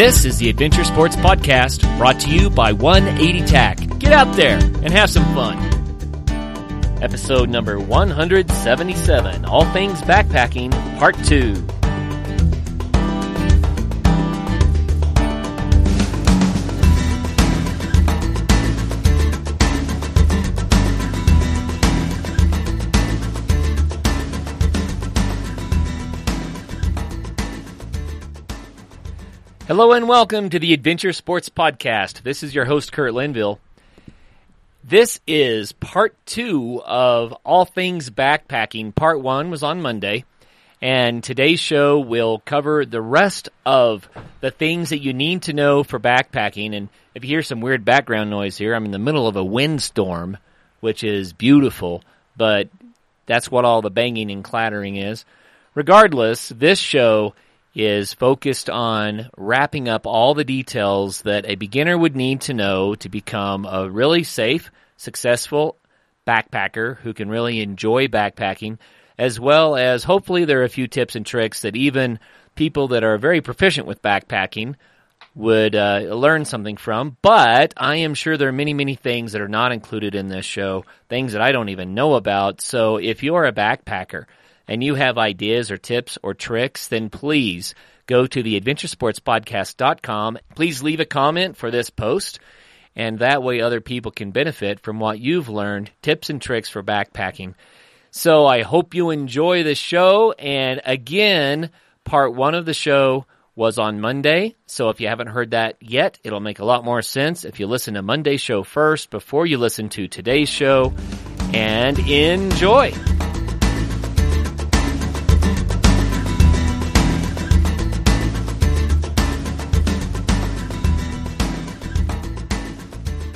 This is the Adventure Sports Podcast brought to you by 180 TAC. Get out there and have some fun. Episode number 177 All Things Backpacking, Part 2. Hello and welcome to the Adventure Sports Podcast. This is your host, Kurt Linville. This is part two of All Things Backpacking. Part one was on Monday, and today's show will cover the rest of the things that you need to know for backpacking. And if you hear some weird background noise here, I'm in the middle of a windstorm, which is beautiful, but that's what all the banging and clattering is. Regardless, this show is focused on wrapping up all the details that a beginner would need to know to become a really safe, successful backpacker who can really enjoy backpacking, as well as hopefully there are a few tips and tricks that even people that are very proficient with backpacking would uh, learn something from. But I am sure there are many, many things that are not included in this show, things that I don't even know about. So if you're a backpacker, and you have ideas or tips or tricks, then please go to the adventuresportspodcast.com. Please leave a comment for this post, and that way other people can benefit from what you've learned, tips and tricks for backpacking. So I hope you enjoy the show. And again, part one of the show was on Monday. So if you haven't heard that yet, it'll make a lot more sense if you listen to Monday's show first before you listen to today's show. And enjoy!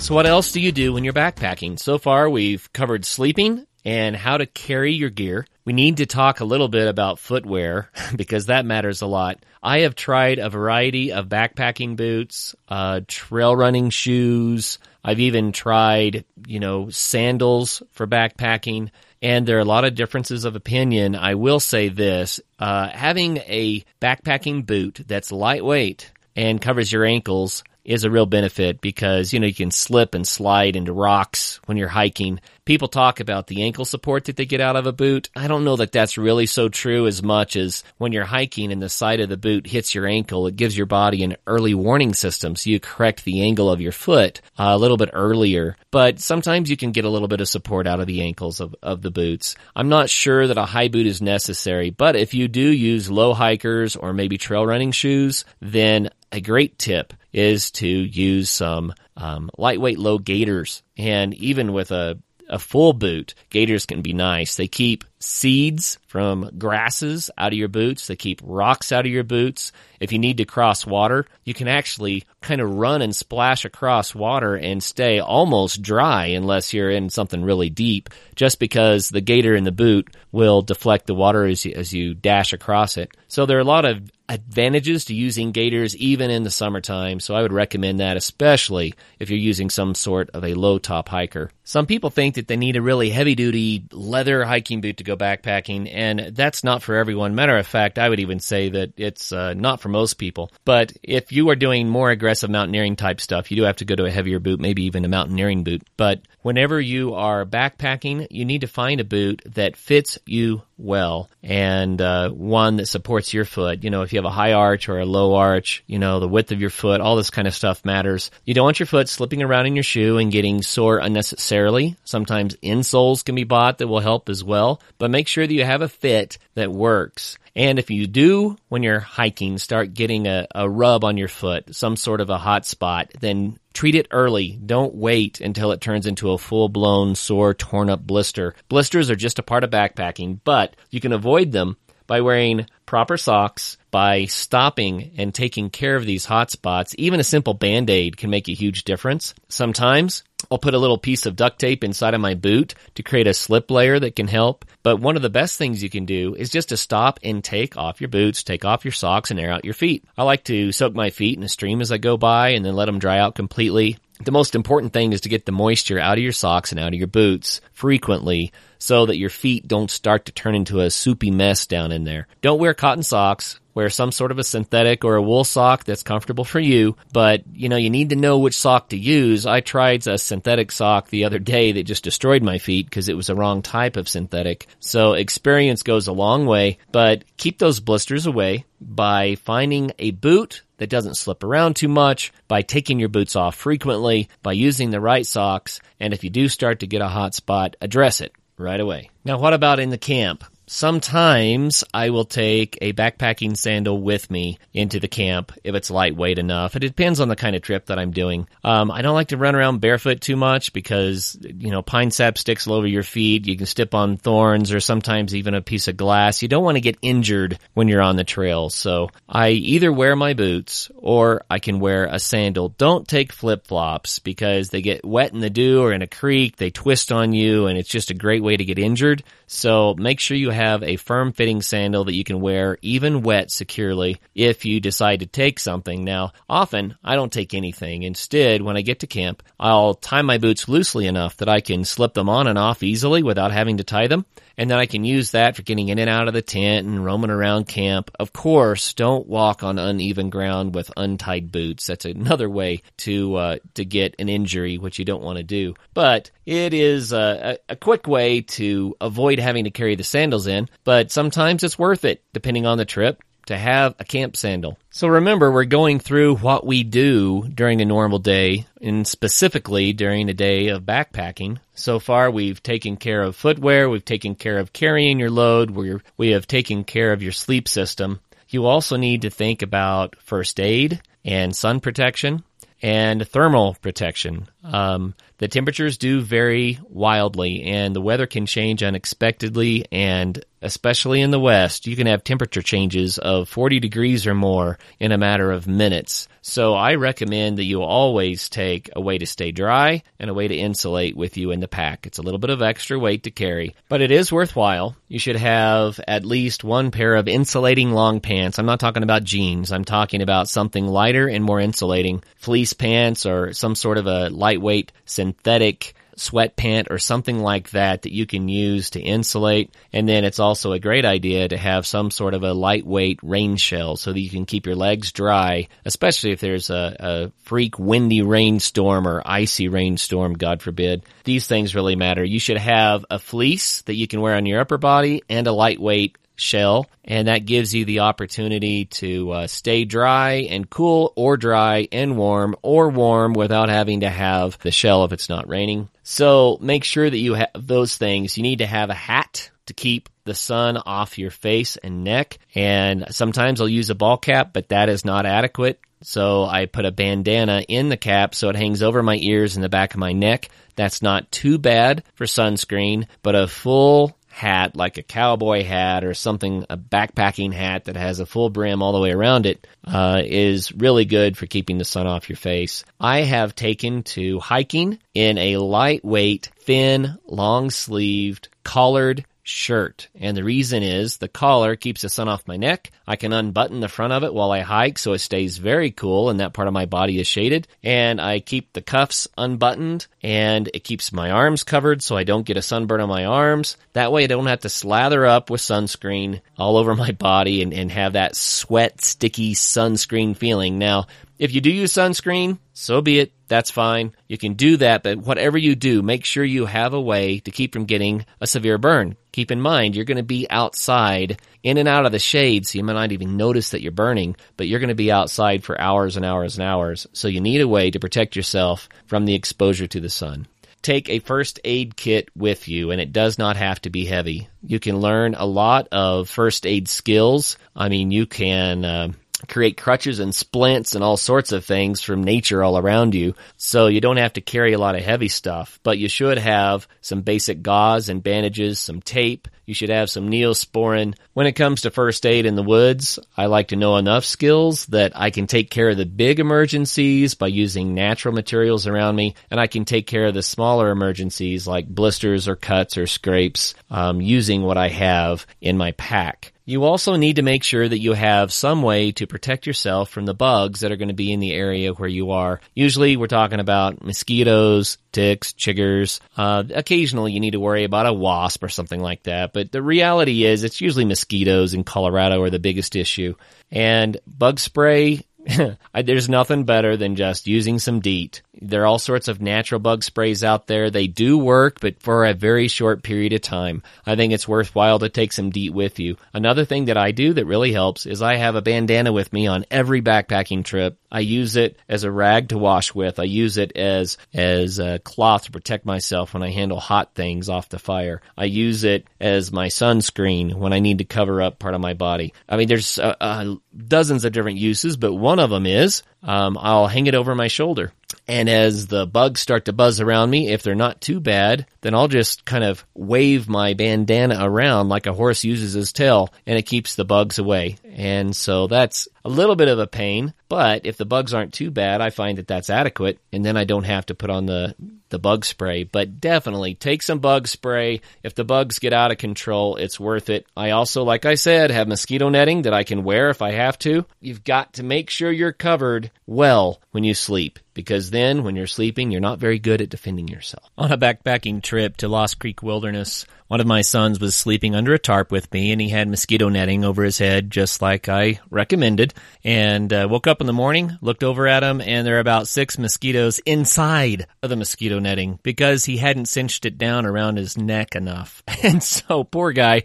So, what else do you do when you're backpacking? So far, we've covered sleeping and how to carry your gear. We need to talk a little bit about footwear because that matters a lot. I have tried a variety of backpacking boots, uh, trail running shoes. I've even tried, you know, sandals for backpacking. And there are a lot of differences of opinion. I will say this uh, having a backpacking boot that's lightweight and covers your ankles is a real benefit because, you know, you can slip and slide into rocks when you're hiking. People talk about the ankle support that they get out of a boot. I don't know that that's really so true as much as when you're hiking and the side of the boot hits your ankle, it gives your body an early warning system so you correct the angle of your foot uh, a little bit earlier. But sometimes you can get a little bit of support out of the ankles of, of the boots. I'm not sure that a high boot is necessary, but if you do use low hikers or maybe trail running shoes, then a great tip is to use some um, lightweight low gaiters. And even with a, a full boot, gaiters can be nice. They keep seeds from grasses out of your boots. They keep rocks out of your boots. If you need to cross water, you can actually kind of run and splash across water and stay almost dry unless you're in something really deep, just because the gaiter in the boot will deflect the water as you, as you dash across it. So there are a lot of advantages to using gaiters even in the summertime, so I would recommend that especially if you're using some sort of a low top hiker. Some people think that they need a really heavy duty leather hiking boot to go backpacking, and that's not for everyone. Matter of fact, I would even say that it's uh, not for most people. But if you are doing more aggressive mountaineering type stuff, you do have to go to a heavier boot, maybe even a mountaineering boot. But whenever you are backpacking, you need to find a boot that fits you well and uh, one that supports your foot. You know, if you have a high arch or a low arch, you know, the width of your foot, all this kind of stuff matters. You don't want your foot slipping around in your shoe and getting sore unnecessarily. Sometimes insoles can be bought that will help as well, but make sure that you have a fit that works. And if you do, when you're hiking, start getting a, a rub on your foot, some sort of a hot spot, then treat it early. Don't wait until it turns into a full blown sore, torn up blister. Blisters are just a part of backpacking, but you can avoid them by wearing proper socks, by stopping and taking care of these hot spots. Even a simple band-aid can make a huge difference. Sometimes I'll put a little piece of duct tape inside of my boot to create a slip layer that can help. But one of the best things you can do is just to stop and take off your boots, take off your socks and air out your feet. I like to soak my feet in a stream as I go by and then let them dry out completely. The most important thing is to get the moisture out of your socks and out of your boots frequently so that your feet don't start to turn into a soupy mess down in there. Don't wear cotton socks wear some sort of a synthetic or a wool sock that's comfortable for you. But, you know, you need to know which sock to use. I tried a synthetic sock the other day that just destroyed my feet because it was the wrong type of synthetic. So experience goes a long way, but keep those blisters away by finding a boot that doesn't slip around too much, by taking your boots off frequently, by using the right socks, and if you do start to get a hot spot, address it right away. Now, what about in the camp? Sometimes I will take a backpacking sandal with me into the camp if it's lightweight enough. It depends on the kind of trip that I'm doing. Um, I don't like to run around barefoot too much because, you know, pine sap sticks all over your feet. You can step on thorns or sometimes even a piece of glass. You don't want to get injured when you're on the trail. So I either wear my boots or I can wear a sandal. Don't take flip flops because they get wet in the dew or in a creek. They twist on you and it's just a great way to get injured. So make sure you have a firm fitting sandal that you can wear even wet securely if you decide to take something. Now, often I don't take anything. Instead, when I get to camp, I'll tie my boots loosely enough that I can slip them on and off easily without having to tie them and then I can use that for getting in and out of the tent and roaming around camp. Of course, don't walk on uneven ground with untied boots. That's another way to uh, to get an injury, which you don't want to do. But it is a, a quick way to avoid having to carry the sandals in. But sometimes it's worth it, depending on the trip to have a camp sandal. So remember, we're going through what we do during a normal day and specifically during a day of backpacking. So far, we've taken care of footwear. We've taken care of carrying your load. we we have taken care of your sleep system. You also need to think about first aid and sun protection and thermal protection. Um, the temperatures do vary wildly and the weather can change unexpectedly and especially in the west you can have temperature changes of 40 degrees or more in a matter of minutes. So i recommend that you always take a way to stay dry and a way to insulate with you in the pack. It's a little bit of extra weight to carry but it is worthwhile. You should have at least one pair of insulating long pants. I'm not talking about jeans. I'm talking about something lighter and more insulating. Fleece pants or some sort of a lightweight synthetic sweat pant or something like that that you can use to insulate. And then it's also a great idea to have some sort of a lightweight rain shell so that you can keep your legs dry, especially if there's a, a freak windy rainstorm or icy rainstorm, God forbid. These things really matter. You should have a fleece that you can wear on your upper body and a lightweight shell, and that gives you the opportunity to uh, stay dry and cool, or dry and warm, or warm without having to have the shell if it's not raining. So make sure that you have those things. You need to have a hat to keep the sun off your face and neck, and sometimes I'll use a ball cap, but that is not adequate. So I put a bandana in the cap so it hangs over my ears and the back of my neck. That's not too bad for sunscreen, but a full hat, like a cowboy hat or something, a backpacking hat that has a full brim all the way around it, uh, is really good for keeping the sun off your face. I have taken to hiking in a lightweight, thin, long sleeved, collared shirt. And the reason is the collar keeps the sun off my neck. I can unbutton the front of it while I hike so it stays very cool and that part of my body is shaded. And I keep the cuffs unbuttoned and it keeps my arms covered so I don't get a sunburn on my arms. That way I don't have to slather up with sunscreen all over my body and, and have that sweat, sticky sunscreen feeling. Now, if you do use sunscreen, so be it. That's fine. You can do that, but whatever you do, make sure you have a way to keep from getting a severe burn. Keep in mind, you're going to be outside, in and out of the shade, so you might not even notice that you're burning, but you're going to be outside for hours and hours and hours. So you need a way to protect yourself from the exposure to the sun take a first aid kit with you, and it does not have to be heavy. You can learn a lot of first aid skills. I mean, you can uh, create crutches and splints and all sorts of things from nature all around you. So you don't have to carry a lot of heavy stuff, but you should have some basic gauze and bandages, some tape. You should have some neosporin. When it comes to first aid in the woods, I like to know enough skills that I can take care of the big emergencies by using natural materials around me, and I can take care of the smaller emergencies like blisters or cuts or scrapes um, using what I have in my pack. You also need to make sure that you have some way to protect yourself from the bugs that are going to be in the area where you are. Usually we're talking about mosquitoes, ticks, chiggers. Uh, occasionally you need to worry about a wasp or something like that. But the reality is it's usually mosquitoes in Colorado are the biggest issue. And bug spray There's nothing better than just using some DEET. There are all sorts of natural bug sprays out there. They do work, but for a very short period of time. I think it's worthwhile to take some DEET with you. Another thing that I do that really helps is I have a bandana with me on every backpacking trip. I use it as a rag to wash with. I use it as as a cloth to protect myself when I handle hot things off the fire. I use it as my sunscreen when I need to cover up part of my body. I mean, there's uh, uh, dozens of different uses, but one of them is um, I'll hang it over my shoulder. And as the bugs start to buzz around me, if they're not too bad, then I'll just kind of wave my bandana around like a horse uses his tail and it keeps the bugs away. And so that's a little bit of a pain, but if the bugs aren't too bad, I find that that's adequate and then I don't have to put on the the bug spray, but definitely take some bug spray. If the bugs get out of control, it's worth it. I also, like I said, have mosquito netting that I can wear if I have to. You've got to make sure you're covered well when you sleep because then when you're sleeping, you're not very good at defending yourself. On a backpacking trip to Lost Creek Wilderness, one of my sons was sleeping under a tarp with me and he had mosquito netting over his head just like I recommended and uh, woke up in the morning, looked over at him and there are about six mosquitoes inside of the mosquito netting because he hadn't cinched it down around his neck enough. And so poor guy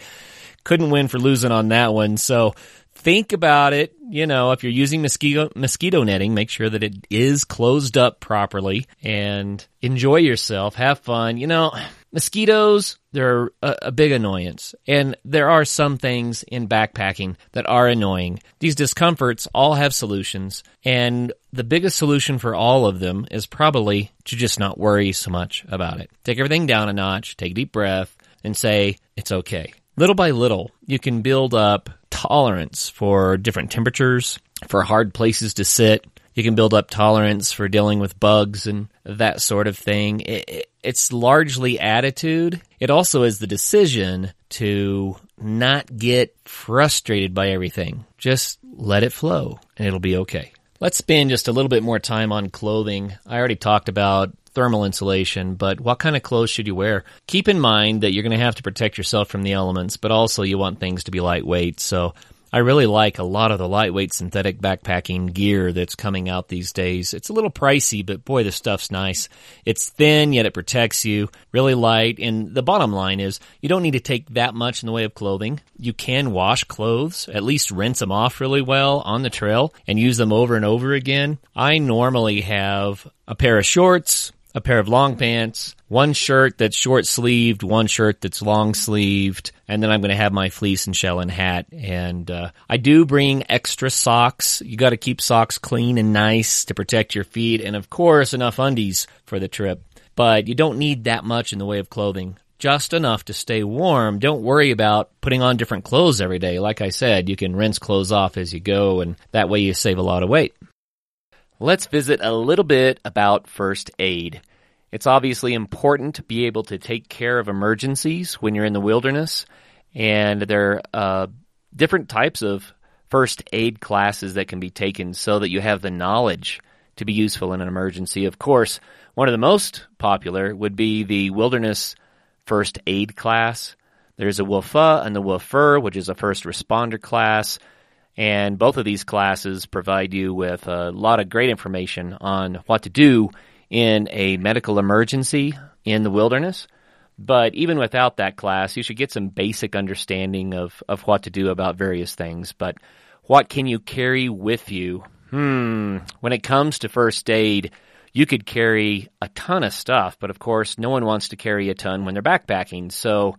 couldn't win for losing on that one. So think about it. You know, if you're using mosquito mosquito netting, make sure that it is closed up properly and enjoy yourself. Have fun. You know, mosquitoes they're a, a, big annoyance, and there are some things in backpacking that are annoying. These discomforts all have solutions, and the biggest solution for all of them is probably to just not worry so much about it. Take everything down a notch, take a deep breath, and say it's okay. Little by little, you can build up tolerance for different temperatures, for hard places to sit. You can build up tolerance for dealing with bugs and that sort of thing. It, it, it's largely attitude. It also is the decision to not get frustrated by everything. Just let it flow and it'll be okay. Let's spend just a little bit more time on clothing. I already talked about thermal insulation, but what kind of clothes should you wear? Keep in mind that you're going to have to protect yourself from the elements, but also you want things to be lightweight. So I really like a lot of the lightweight synthetic backpacking gear that's coming out these days. It's a little pricey, but boy, the stuff's nice. It's thin, yet it protects you, really light. And the bottom line is you don't need to take that much in the way of clothing. You can wash clothes, at least rinse them off really well on the trail and use them over and over again. I normally have a pair of shorts, a pair of long pants, one shirt that's short sleeved, one shirt that's long sleeved, and then I'm going to have my fleece and shell and hat. And uh, I do bring extra socks. You got to keep socks clean and nice to protect your feet, and of course, enough undies for the trip. But you don't need that much in the way of clothing. Just enough to stay warm. Don't worry about putting on different clothes every day. Like I said, you can rinse clothes off as you go, and that way you save a lot of weight. Let's visit a little bit about first aid. It's obviously important to be able to take care of emergencies when you're in the wilderness, and there are uh, different types of first aid classes that can be taken so that you have the knowledge to be useful in an emergency. Of course, one of the most popular would be the wilderness first aid class. There's a WFA and the WFR, which is a first responder class. And both of these classes provide you with a lot of great information on what to do in a medical emergency in the wilderness. But even without that class, you should get some basic understanding of, of what to do about various things. But what can you carry with you? Hmm. When it comes to first aid, you could carry a ton of stuff, but of course, no one wants to carry a ton when they're backpacking. So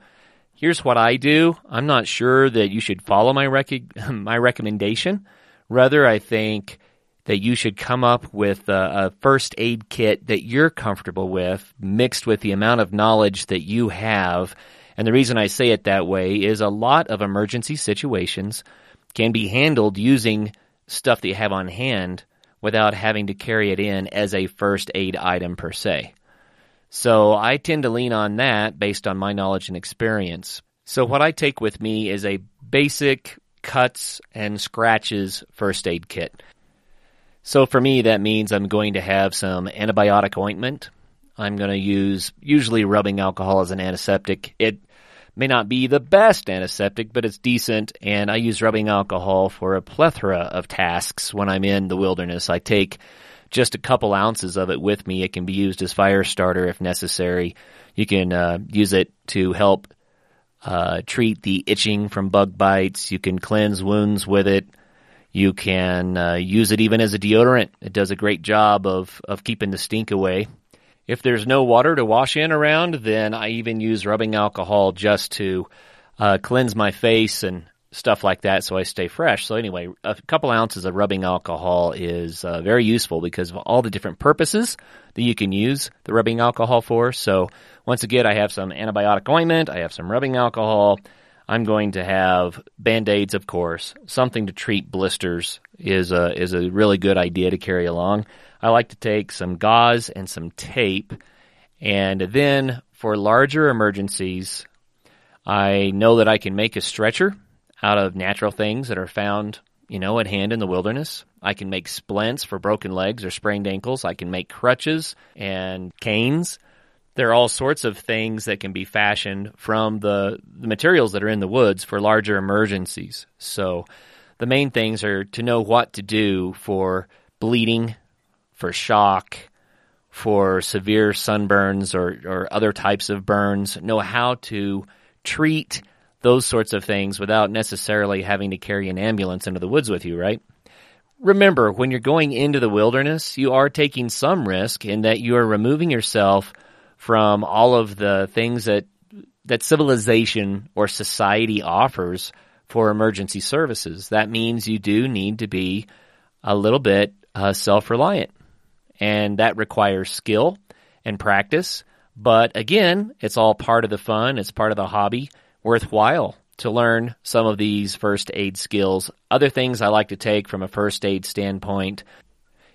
here's what I do. I'm not sure that you should follow my rec- my recommendation. Rather, I think that you should come up with a, a, first aid kit that you're comfortable with, mixed with the amount of knowledge that you have. And the reason I say it that way is a lot of emergency situations can be handled using stuff that you have on hand without having to carry it in as a first aid item per se. So I tend to lean on that based on my knowledge and experience. So what I take with me is a basic cuts and scratches first aid kit. So for me, that means I'm going to have some antibiotic ointment. I'm going to use usually rubbing alcohol as an antiseptic. It may not be the best antiseptic, but it's decent. And I use rubbing alcohol for a plethora of tasks when I'm in the wilderness. I take just a couple ounces of it with me. It can be used as fire starter if necessary. You can uh, use it to help uh, treat the itching from bug bites. You can cleanse wounds with it. You can uh, use it even as a deodorant. It does a great job of, of keeping the stink away. If there's no water to wash in around, then I even use rubbing alcohol just to uh, cleanse my face and stuff like that so I stay fresh. So anyway, a couple ounces of rubbing alcohol is uh, very useful because of all the different purposes that you can use the rubbing alcohol for. So once again, I have some antibiotic ointment, I have some rubbing alcohol, I'm going to have band-aids, of course. Something to treat blisters is a, is a really good idea to carry along. I like to take some gauze and some tape. And then for larger emergencies, I know that I can make a stretcher out of natural things that are found, you know, at hand in the wilderness. I can make splints for broken legs or sprained ankles. I can make crutches and canes there are all sorts of things that can be fashioned from the, the materials that are in the woods for larger emergencies. So the main things are to know what to do for bleeding, for shock, for severe sunburns or, or other types of burns, know how to treat those sorts of things without necessarily having to carry an ambulance into the woods with you, right? Remember, when you're going into the wilderness, you are taking some risk in that you are removing yourself from all of the things that that civilization or society offers for emergency services. That means you do need to be a little bit uh, self-reliant, and that requires skill and practice. But again, it's all part of the fun. It's part of the hobby. Worthwhile to learn some of these first aid skills. Other things I like to take from a first aid standpoint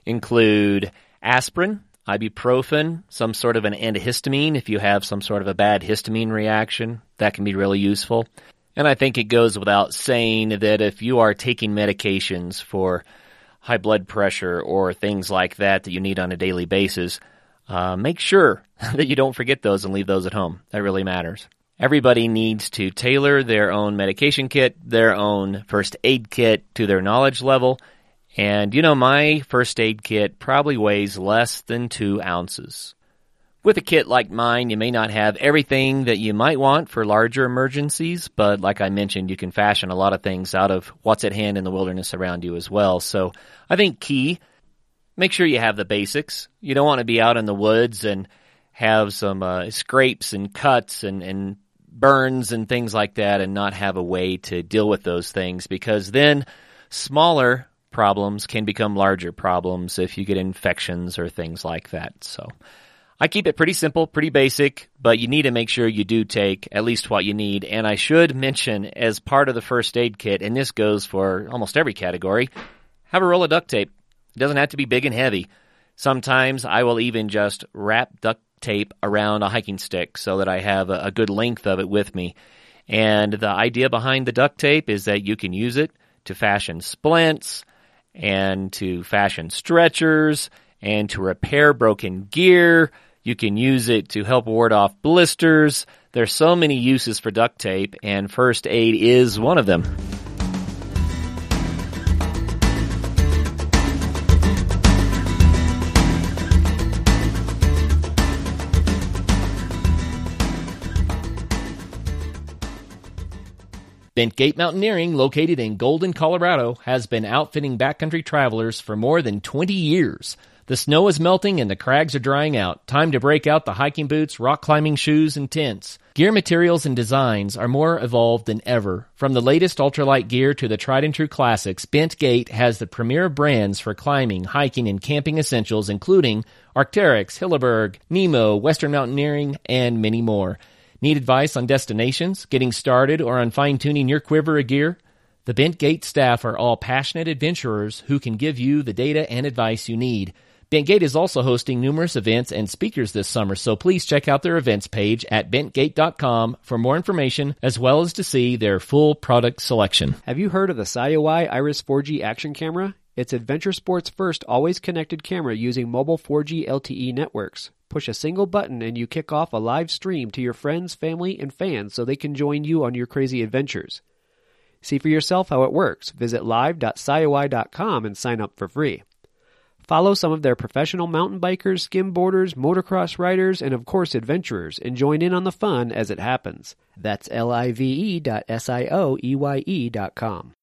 include aspirin ibuprofen, some sort of an antihistamine if you have some sort of a bad histamine reaction. That can be really useful. And I think it goes without saying that if you are taking medications for high blood pressure or things like that that you need on a daily basis, uh, make sure that you don't forget those and leave those at home. That really matters. Everybody needs to tailor their own medication kit, their own first aid kit to their knowledge level, and you know, my first aid kit probably weighs less than two ounces. With a kit like mine, you may not have everything that you might want for larger emergencies, but like I mentioned, you can fashion a lot of things out of what's at hand in the wilderness around you as well. So I think key, make sure you have the basics. You don't want to be out in the woods and have some uh, scrapes and cuts and, and burns and things like that and not have a way to deal with those things because then smaller problems can become larger problems if you get infections or things like that. So I keep it pretty simple, pretty basic, but you need to make sure you do take at least what you need. And I should mention as part of the first aid kit, and this goes for almost every category, have a roll of duct tape. It doesn't have to be big and heavy. Sometimes I will even just wrap duct tape around a hiking stick so that I have a, good length of it with me. And the idea behind the duct tape is that you can use it to fashion splints, and to fashion stretchers and to repair broken gear. You can use it to help ward off blisters. There's so many uses for duct tape and first aid is one of them. Bentgate Mountaineering, located in Golden, Colorado, has been outfitting backcountry travelers for more than 20 years. The snow is melting and the crags are drying out. Time to break out the hiking boots, rock climbing shoes, and tents. Gear materials and designs are more evolved than ever. From the latest ultralight gear to the tried and true classics, Bentgate has the premier brands for climbing, hiking, and camping essentials, including Arc'teryx, Hilleberg, Nemo, Western Mountaineering, and many more. Need advice on destinations, getting started, or on fine tuning your quiver of gear? The Bent Gate staff are all passionate adventurers who can give you the data and advice you need. Bentgate is also hosting numerous events and speakers this summer, so please check out their events page at bentgate.com for more information as well as to see their full product selection. Have you heard of the Sioeye Iris 4G action camera? It's Adventure Sports' first always connected camera using mobile 4G LTE networks. Push a single button and you kick off a live stream to your friends, family, and fans so they can join you on your crazy adventures. See for yourself how it works. Visit live.sioeye.com and sign up for free. Follow some of their professional mountain bikers, skimboarders, motocross riders, and of course adventurers, and join in on the fun as it happens. That's L-I-V-E dot com.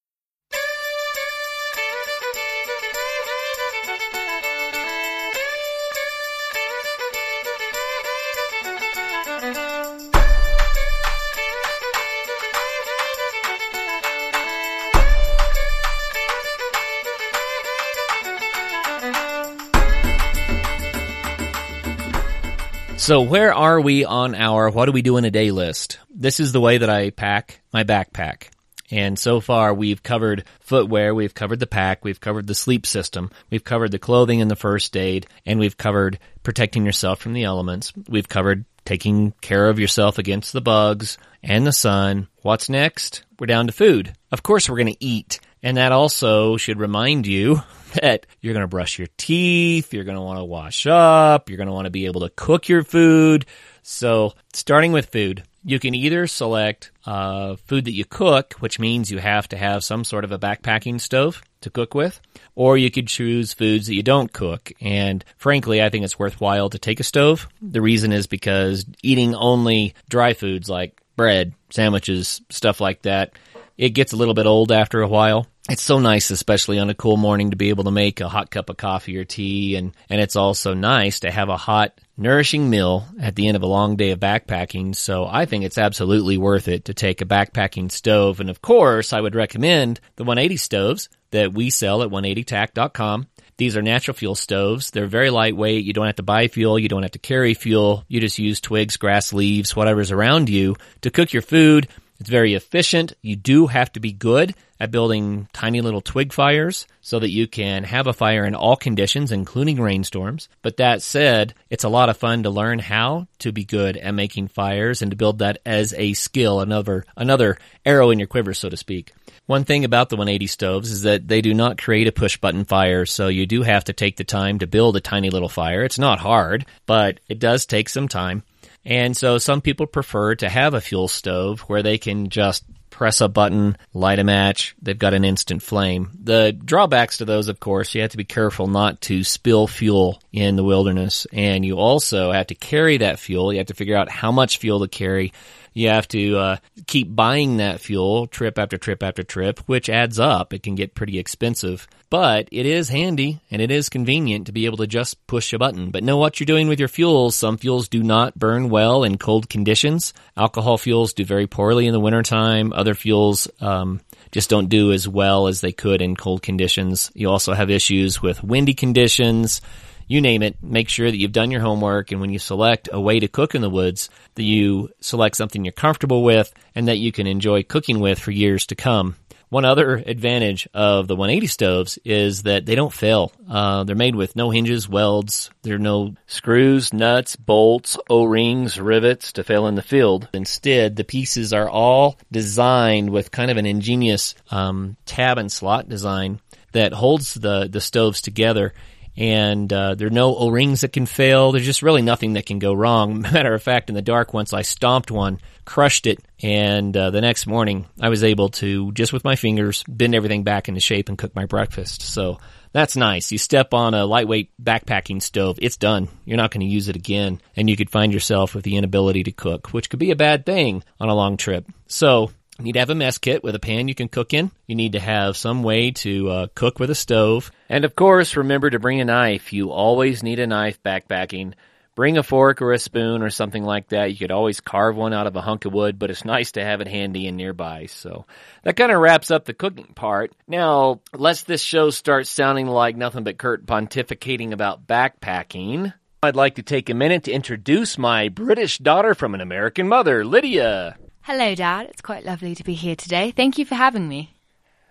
So, where are we on our what do we do in a day list? This is the way that I pack my backpack. And so far, we've covered footwear, we've covered the pack, we've covered the sleep system, we've covered the clothing and the first aid, and we've covered protecting yourself from the elements. We've covered taking care of yourself against the bugs and the sun. What's next? We're down to food. Of course, we're going to eat. And that also should remind you that you're going to brush your teeth, you're going to want to wash up, you're going to want to be able to cook your food. So, starting with food, you can either select uh, food that you cook, which means you have to have some sort of a backpacking stove to cook with, or you could choose foods that you don't cook. And frankly, I think it's worthwhile to take a stove. The reason is because eating only dry foods like bread, sandwiches, stuff like that, it gets a little bit old after a while it's so nice, especially on a cool morning, to be able to make a hot cup of coffee or tea. And, and it's also nice to have a hot, nourishing meal at the end of a long day of backpacking. So I think it's absolutely worth it to take a backpacking stove. And of course, I would recommend the 180 stoves that we sell at 180tac.com. These are natural fuel stoves. They're very lightweight. You don't have to buy fuel. You don't have to carry fuel. You just use twigs, grass, leaves, whatever's around you to cook your food. It's very efficient. You do have to be good at building tiny little twig fires so that you can have a fire in all conditions, including rainstorms. But that said, it's a lot of fun to learn how to be good at making fires and to build that as a skill, another, another arrow in your quiver, so to speak. One thing about the 180 stoves is that they do not create a push button fire, so you do have to take the time to build a tiny little fire. It's not hard, but it does take some time. And so some people prefer to have a fuel stove where they can just press a button, light a match, they've got an instant flame. The drawbacks to those, of course, you have to be careful not to spill fuel in the wilderness. And you also have to carry that fuel. You have to figure out how much fuel to carry you have to uh, keep buying that fuel trip after trip after trip, which adds up. It can get pretty expensive, but it is handy and it is convenient to be able to just push a button. But know what you're doing with your fuels. Some fuels do not burn well in cold conditions. Alcohol fuels do very poorly in the wintertime. Other fuels um, just don't do as well as they could in cold conditions. You also have issues with windy conditions you name it, make sure that you've done your homework. And when you select a way to cook in the woods, that you select something you're comfortable with and that you can enjoy cooking with for years to come. One other advantage of the 180 stoves is that they don't fail. Uh, they're made with no hinges, welds. There are no screws, nuts, bolts, O-rings, rivets to fail in the field. Instead, the pieces are all designed with kind of an ingenious um, tab and slot design that holds the the stoves together and uh, there are no O-rings that can fail. There's just really nothing that can go wrong. Matter of fact, in the dark, once I stomped one, crushed it, and uh, the next morning I was able to just with my fingers bend everything back into shape and cook my breakfast. So that's nice. You step on a lightweight backpacking stove, it's done. You're not going to use it again, and you could find yourself with the inability to cook, which could be a bad thing on a long trip. So you need to have a mess kit with a pan you can cook in. You need to have some way to uh, cook with a stove. And of course, remember to bring a knife. You always need a knife backpacking. Bring a fork or a spoon or something like that. You could always carve one out of a hunk of wood, but it's nice to have it handy and nearby. So that kind of wraps up the cooking part. Now, lest this show start sounding like nothing but Kurt pontificating about backpacking, I'd like to take a minute to introduce my British daughter from an American mother, Lydia. Hello, Dad. It's quite lovely to be here today. Thank you for having me.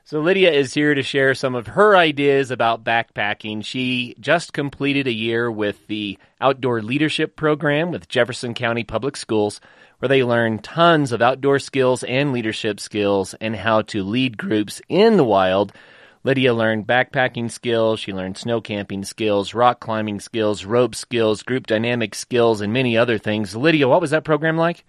So Lydia is here to share some of her ideas about backpacking. She just completed a year with the Outdoor Leadership Program with Jefferson County Public Schools, where they learn tons of outdoor skills and leadership skills and how to lead groups in the wild. Lydia learned backpacking skills, she learned snow camping skills, rock climbing skills, rope skills, group dynamic skills, and many other things. Lydia, what was that program like?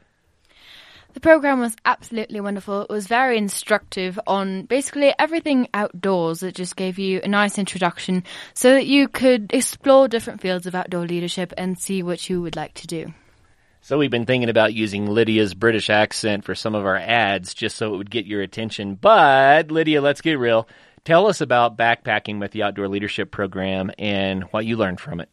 The program was absolutely wonderful. It was very instructive on basically everything outdoors. It just gave you a nice introduction so that you could explore different fields of outdoor leadership and see what you would like to do. So we've been thinking about using Lydia's British accent for some of our ads just so it would get your attention. But Lydia, let's get real. Tell us about backpacking with the Outdoor Leadership Program and what you learned from it.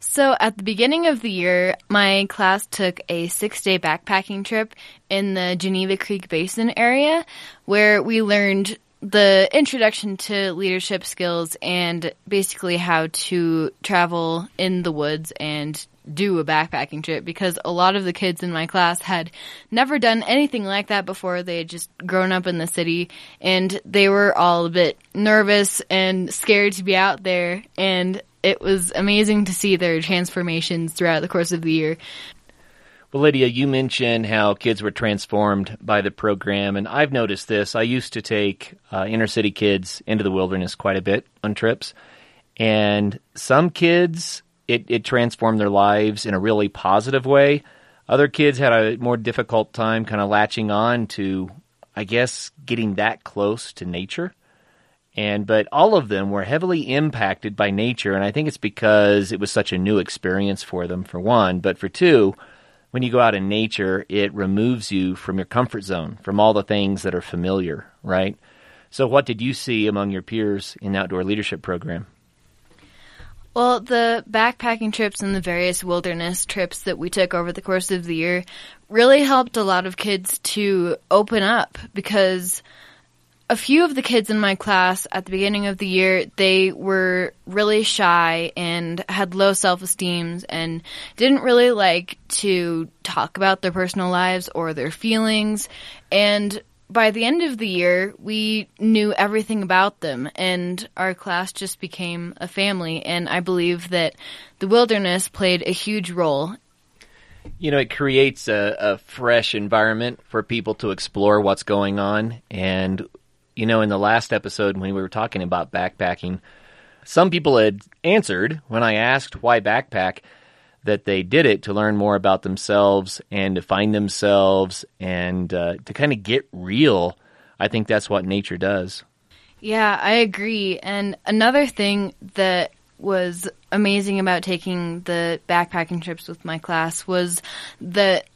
So, at the beginning of the year, my class took a six day backpacking trip in the Geneva Creek Basin area where we learned the introduction to leadership skills and basically how to travel in the woods and do a backpacking trip because a lot of the kids in my class had never done anything like that before. They had just grown up in the city and they were all a bit nervous and scared to be out there. And it was amazing to see their transformations throughout the course of the year. Well, Lydia, you mentioned how kids were transformed by the program, and I've noticed this. I used to take uh, inner city kids into the wilderness quite a bit on trips, and some kids, it, it transformed their lives in a really positive way. Other kids had a more difficult time kind of latching on to, I guess, getting that close to nature and but all of them were heavily impacted by nature and i think it's because it was such a new experience for them for one. But for two when you go out in nature it removes you from your comfort zone from all the things that are familiar right? So what did you see among your peers in the outdoor leadership program? Well, the backpacking trips and the various wilderness trips that we took over the course of the year really helped a lot of kids to open up because a few of the kids in my class at the beginning of the year, they were really shy and had low self-esteem and didn't really like to talk about their personal lives or their feelings. And by the end of the year, we knew everything about them and our class just became a family. And I believe that the wilderness played a huge role you know, it creates a, a, fresh environment for people to explore what's going on. And you know, in the last episode when we were talking about backpacking, some people had answered when I asked why backpack that they did it to learn more about themselves and to find themselves and uh, to kind of get real. I think that's what nature does. Yeah, I agree. And another thing that was amazing about taking the backpacking trips with my class was that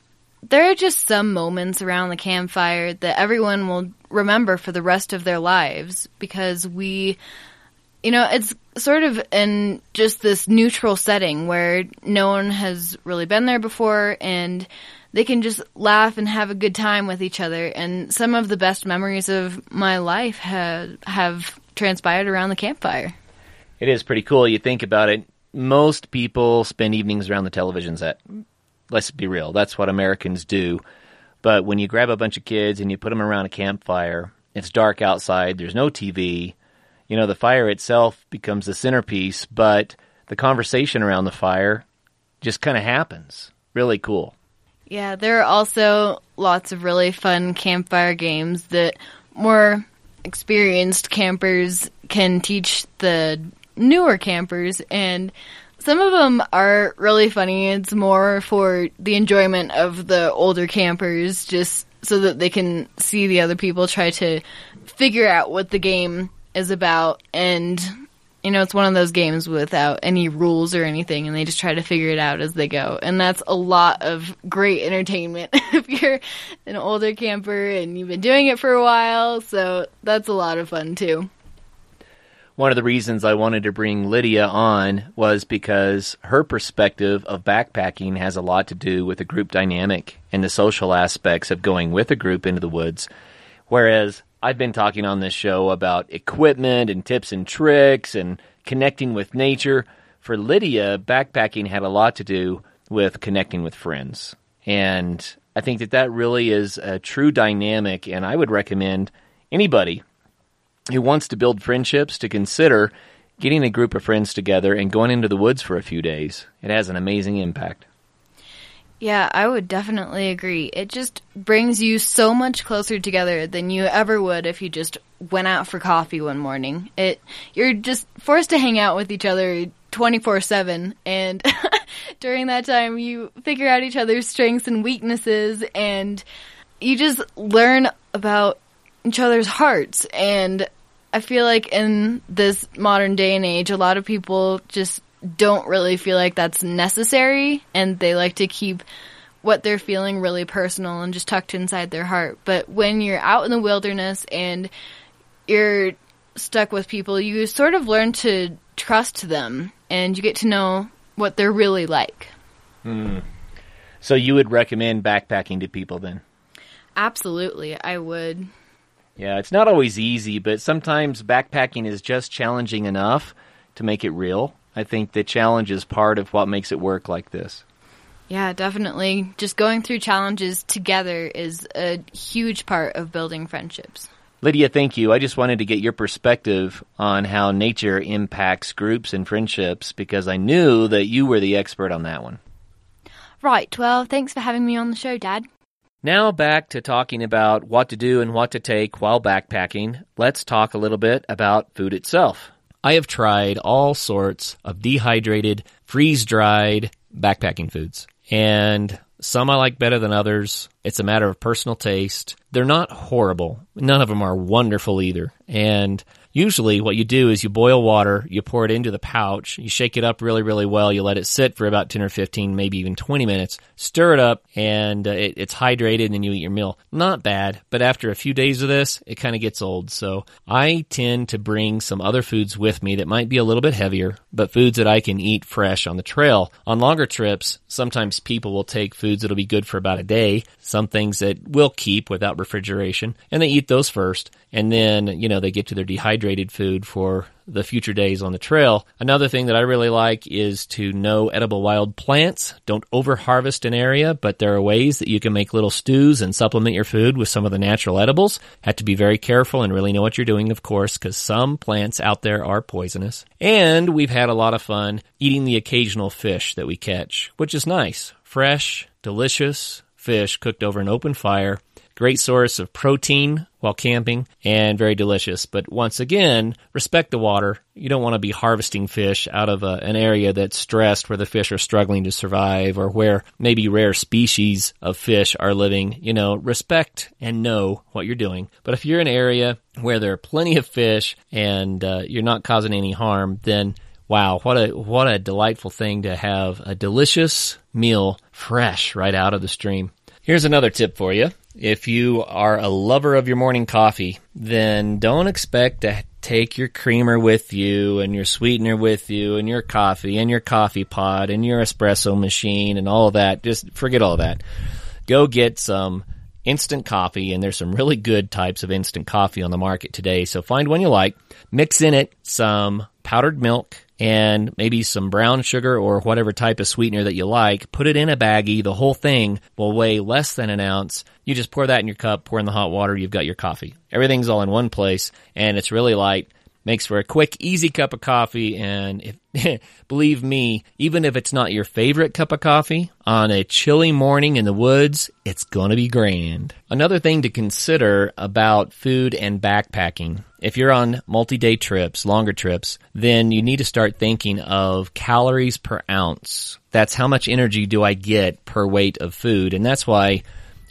there are just some moments around the campfire that everyone will remember for the rest of their lives because we, you know, it's sort of in just this neutral setting where no one has really been there before and they can just laugh and have a good time with each other. And some of the best memories of my life have, have transpired around the campfire. It is pretty cool. You think about it. Most people spend evenings around the television set let's be real, that's what Americans do. But when you grab a bunch of kids and you put them around a campfire, it's dark outside, there's no TV. You know, the fire itself becomes the centerpiece, but the conversation around the fire just kind of happens. Really cool. Yeah, there are also lots of really fun campfire games that more experienced campers can teach the newer campers and some of them are really funny. It's more for the enjoyment of the older campers, just so that they can see the other people try to figure out what the game is about. And, you know, it's one of those games without any rules or anything, and they just try to figure it out as they go. And that's a lot of great entertainment if you're an older camper and you've been doing it for a while. So that's a lot of fun too one of the reasons I wanted to bring Lydia on was because her perspective of backpacking has a lot to do with the group dynamic and the social aspects of going with a group into the woods. Whereas I've been talking on this show about equipment and tips and tricks and connecting with nature. For Lydia, backpacking had a lot to do with connecting with friends. And I think that that really is a true dynamic, and I would recommend anybody who wants to build friendships to consider getting a group of friends together and going into the woods for a few days. It has an amazing impact. Yeah, I would definitely agree. It just brings you so much closer together than you ever would if you just went out for coffee one morning. It you're just forced to hang out with each other 24/7 and during that time you figure out each other's strengths and weaknesses and you just learn about each other's hearts and I feel like in this modern day and age a lot of people just don't really feel like that's necessary and they like to keep what they're feeling really personal and just tucked inside their heart. But when you're out in the wilderness and you're stuck with people, you sort of learn to trust them and you get to know what they're really like. Hmm. So you would recommend backpacking to people then? Absolutely, I would. Yeah, it's not always easy, but sometimes backpacking is just challenging enough to make it real. I think the challenge is part of what makes it work like this. Yeah, definitely. Just going through challenges together is a huge part of building friendships. Lydia, thank you. I just wanted to get your perspective on how nature impacts groups and friendships because I knew that you were the expert on that one. Right, well, thanks for having me on the show, Dad. Now back to talking about what to do and what to take while backpacking. Let's talk a little bit about food itself. I have tried all sorts of dehydrated, freeze dried backpacking foods. And some I like better than others. It's a matter of personal taste. They're not horrible. None of them are wonderful either. And usually what you do is you boil water, you pour it into the pouch, you shake it up really, really well, you let it sit for about 10 or 15, maybe even 20 minutes, stir it up, and uh, it, it's hydrated, and then you eat your meal. Not bad, but after a few days of this, it kind of gets old. So I tend to bring some other foods with me that might be a little bit heavier, but foods that I can eat fresh on the trail. On longer trips, sometimes people will take foods that'll be good for about a day, some things that will keep without refrigeration, and they eat those first, and then, you know, they get to their dehydrated food for the future days on the trail. Another thing that I really like is to know edible wild plants. Don't over harvest an area, but there are ways that you can make little stews and supplement your food with some of the natural edibles. Have to be very careful and really know what you're doing, of course, because some plants out there are poisonous. And we've had a lot of fun eating the occasional fish that we catch, which is nice. Fresh, delicious fish cooked over an open fire. Great source of protein while camping and very delicious. But once again, respect the water. You don't want to be harvesting fish out of a, an area that's stressed where the fish are struggling to survive or where maybe rare species of fish are living. You know, respect and know what you're doing. But if you're in an area where there are plenty of fish and uh, you're not causing any harm, then wow, what a what a delightful thing to have a delicious meal fresh right out of the stream. Here's another tip for you. If you are a lover of your morning coffee, then don't expect to take your creamer with you and your sweetener with you and your coffee and your coffee pot and your espresso machine and all of that. Just forget all that. Go get some instant coffee and there's some really good types of instant coffee on the market today. So find one you like, mix in it some powdered milk and maybe some brown sugar or whatever type of sweetener that you like. Put it in a baggie. The whole thing will weigh less than an ounce. You just pour that in your cup, pour in the hot water, you've got your coffee. Everything's all in one place and it's really light. Makes for a quick, easy cup of coffee. And if, believe me, even if it's not your favorite cup of coffee on a chilly morning in the woods, it's gonna be grand. Another thing to consider about food and backpacking. If you're on multi-day trips, longer trips, then you need to start thinking of calories per ounce. That's how much energy do I get per weight of food. And that's why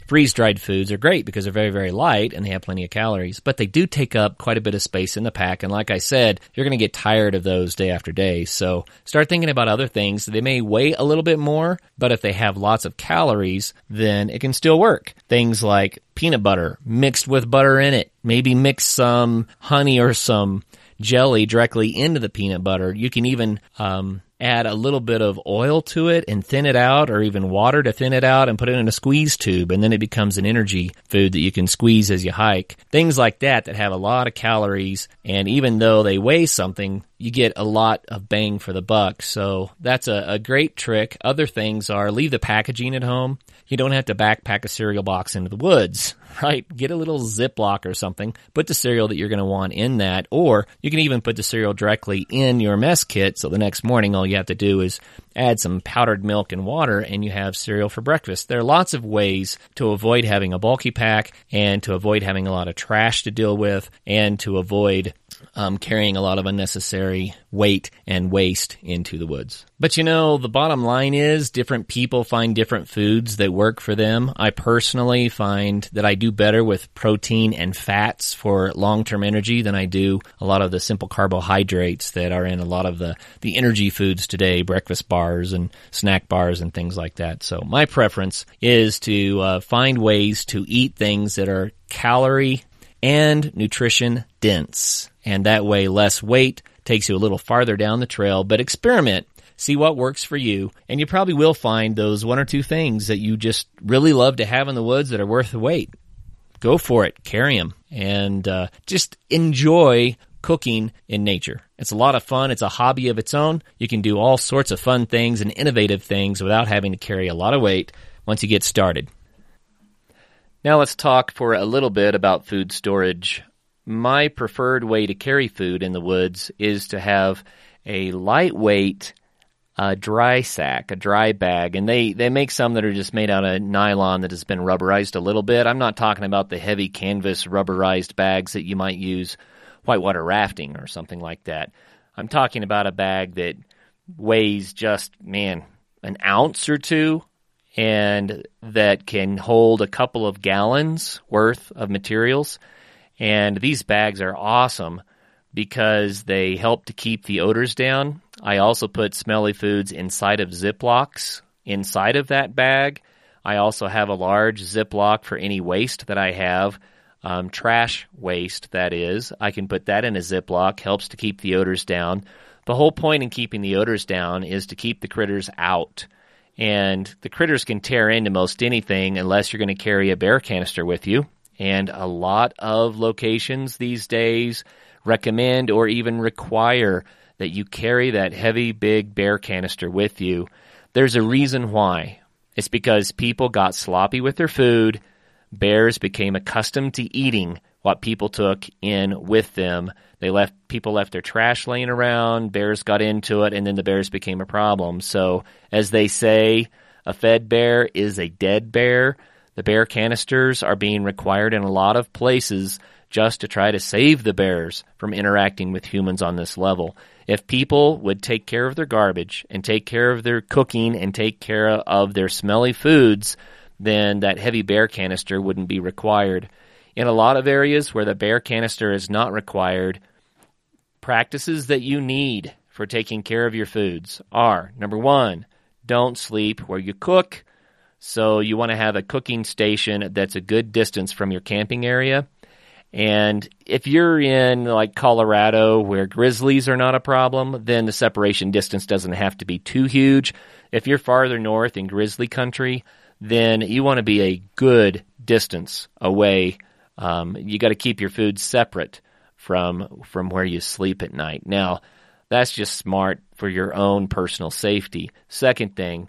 freeze dried foods are great because they're very, very light and they have plenty of calories, but they do take up quite a bit of space in the pack. And like I said, you're going to get tired of those day after day. So start thinking about other things. They may weigh a little bit more, but if they have lots of calories, then it can still work. Things like peanut butter mixed with butter in it. Maybe mix some honey or some jelly directly into the peanut butter. You can even, um, add a little bit of oil to it and thin it out or even water to thin it out and put it in a squeeze tube and then it becomes an energy food that you can squeeze as you hike. Things like that that have a lot of calories and even though they weigh something, you get a lot of bang for the buck. So that's a, a great trick. Other things are leave the packaging at home. You don't have to backpack a cereal box into the woods, right? Get a little Ziploc or something. Put the cereal that you're going to want in that, or you can even put the cereal directly in your mess kit. So the next morning, all you have to do is add some powdered milk and water and you have cereal for breakfast. There are lots of ways to avoid having a bulky pack and to avoid having a lot of trash to deal with and to avoid um, carrying a lot of unnecessary weight and waste into the woods. But you know, the bottom line is different people find different foods that work for them. I personally find that I do better with protein and fats for long-term energy than I do a lot of the simple carbohydrates that are in a lot of the, the energy foods today, breakfast bars and snack bars and things like that. So my preference is to uh, find ways to eat things that are calorie and nutrition dense. And that way less weight takes you a little farther down the trail, but experiment. See what works for you, and you probably will find those one or two things that you just really love to have in the woods that are worth the weight. Go for it, carry them, and uh, just enjoy cooking in nature. It's a lot of fun. It's a hobby of its own. You can do all sorts of fun things and innovative things without having to carry a lot of weight once you get started. Now let's talk for a little bit about food storage. My preferred way to carry food in the woods is to have a lightweight uh, dry sack, a dry bag, and they, they make some that are just made out of nylon that has been rubberized a little bit. I'm not talking about the heavy canvas rubberized bags that you might use whitewater rafting or something like that. I'm talking about a bag that weighs just, man, an ounce or two and that can hold a couple of gallons worth of materials. And these bags are awesome because they help to keep the odors down. I also put smelly foods inside of Ziplocs inside of that bag. I also have a large Ziploc for any waste that I have, um, trash waste that is. I can put that in a Ziploc, helps to keep the odors down. The whole point in keeping the odors down is to keep the critters out and the critters can tear into most anything unless you're going to carry a bear canister with you. And a lot of locations these days recommend or even require that you carry that heavy, big bear canister with you. There's a reason why. It's because people got sloppy with their food. Bears became accustomed to eating what people took in with them. They left people left their trash laying around, bears got into it and then the bears became a problem. So, as they say, a fed bear is a dead bear. The bear canisters are being required in a lot of places just to try to save the bears from interacting with humans on this level. If people would take care of their garbage and take care of their cooking and take care of their smelly foods, then that heavy bear canister wouldn't be required. In a lot of areas where the bear canister is not required, practices that you need for taking care of your foods are number one, don't sleep where you cook. So you want to have a cooking station that's a good distance from your camping area. And if you're in like Colorado where grizzlies are not a problem, then the separation distance doesn't have to be too huge. If you're farther north in grizzly country, then you want to be a good distance away um, you got to keep your food separate from from where you sleep at night. Now, that's just smart for your own personal safety. Second thing,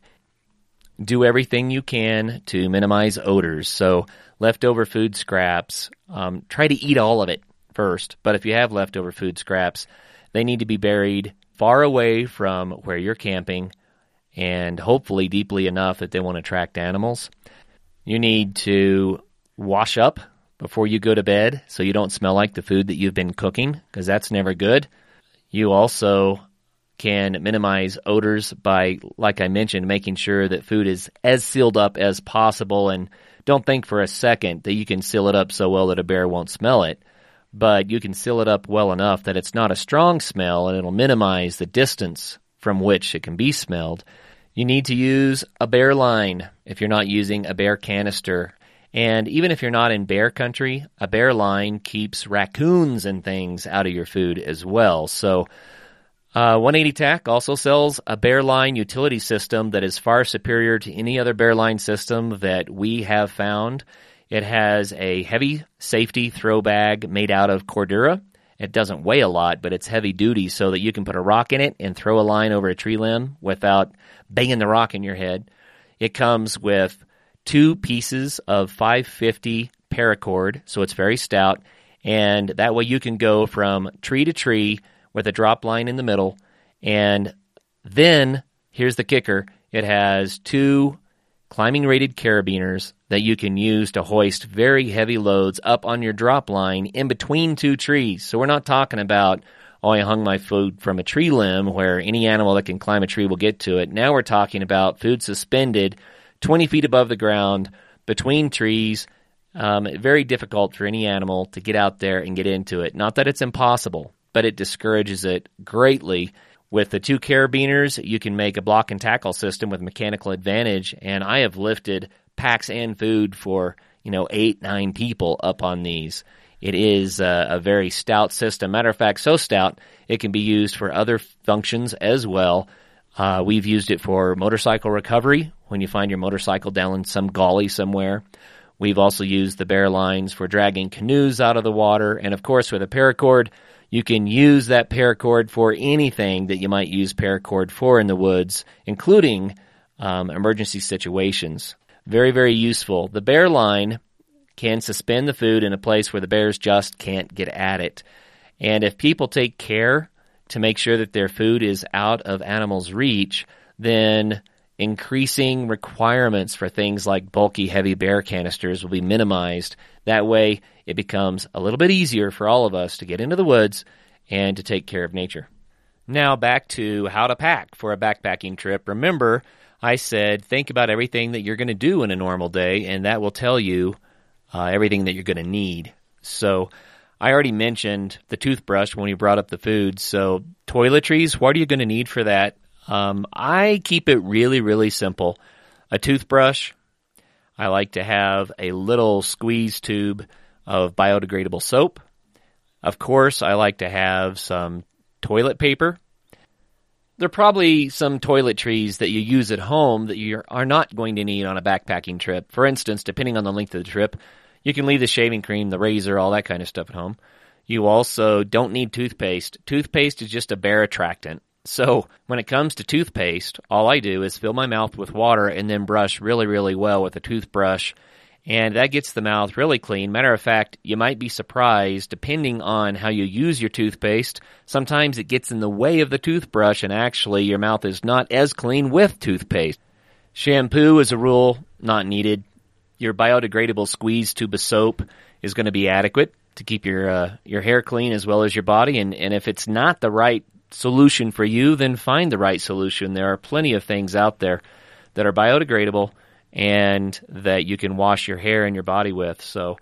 do everything you can to minimize odors. So, leftover food scraps, um, try to eat all of it first. But if you have leftover food scraps, they need to be buried far away from where you're camping and hopefully deeply enough that they won't attract animals. You need to wash up before you go to bed so you don't smell like the food that you've been cooking because that's never good. You also can minimize odors by, like I mentioned, making sure that food is as sealed up as possible. And don't think for a second that you can seal it up so well that a bear won't smell it. But you can seal it up well enough that it's not a strong smell and it'll minimize the distance from which it can be smelled. You need to use a bear line if you're not using a bear canister. And even if you're not in bear country, a bear line keeps raccoons and things out of your food as well. So, uh, 180 Tack also sells a bear line utility system that is far superior to any other bear line system that we have found. It has a heavy safety throw bag made out of Cordura. It doesn't weigh a lot, but it's heavy duty so that you can put a rock in it and throw a line over a tree limb without banging the rock in your head. It comes with two pieces of 550 paracord, so it's very stout, and that way you can go from tree to tree with a drop line in the middle. And then, here's the kicker it has two climbing rated carabiners that you can use to hoist very heavy loads up on your drop line in between two trees. So we're not talking about, oh, I hung my food from a tree limb where any animal that can climb a tree will get to it. Now we're talking about food suspended 20 feet above the ground between trees. Um, very difficult for any animal to get out there and get into it. Not that it's impossible, but it discourages it greatly. With the two carabiners, you can make a block and tackle system with mechanical advantage, and I have lifted packs and food for you know eight nine people up on these. It is a, a very stout system. Matter of fact, so stout it can be used for other functions as well. Uh, we've used it for motorcycle recovery when you find your motorcycle down in some gully somewhere. We've also used the bear lines for dragging canoes out of the water, and of course, with a paracord, you can use that paracord for anything that you might use paracord for in the woods, including um, emergency situations. Very, very useful. The bear line can suspend the food in a place where the bears just can't get at it. And if people take care to make sure that their food is out of animals' reach, then increasing requirements for things like bulky, heavy bear canisters will be minimized. That way, it becomes a little bit easier for all of us to get into the woods and to take care of nature. Now, back to how to pack for a backpacking trip. Remember, I said think about everything that you're going to do in a normal day, and that will tell you uh, everything that you're going to need. So, I already mentioned the toothbrush when we brought up the food. So, toiletries, what are you going to need for that? Um, I keep it really, really simple. A toothbrush. I like to have a little squeeze tube of biodegradable soap. Of course, I like to have some toilet paper. There are probably some toiletries that you use at home that you are not going to need on a backpacking trip. For instance, depending on the length of the trip, you can leave the shaving cream, the razor, all that kind of stuff at home. You also don't need toothpaste. Toothpaste is just a bear attractant. So when it comes to toothpaste, all I do is fill my mouth with water and then brush really, really well with a toothbrush and that gets the mouth really clean. Matter of fact, you might be surprised, depending on how you use your toothpaste, sometimes it gets in the way of the toothbrush, and actually your mouth is not as clean with toothpaste. Shampoo, as a rule, not needed. Your biodegradable squeeze tube of soap is going to be adequate to keep your uh, your hair clean as well as your body. And, and if it's not the right solution for you, then find the right solution. There are plenty of things out there that are biodegradable and that you can wash your hair and your body with. So,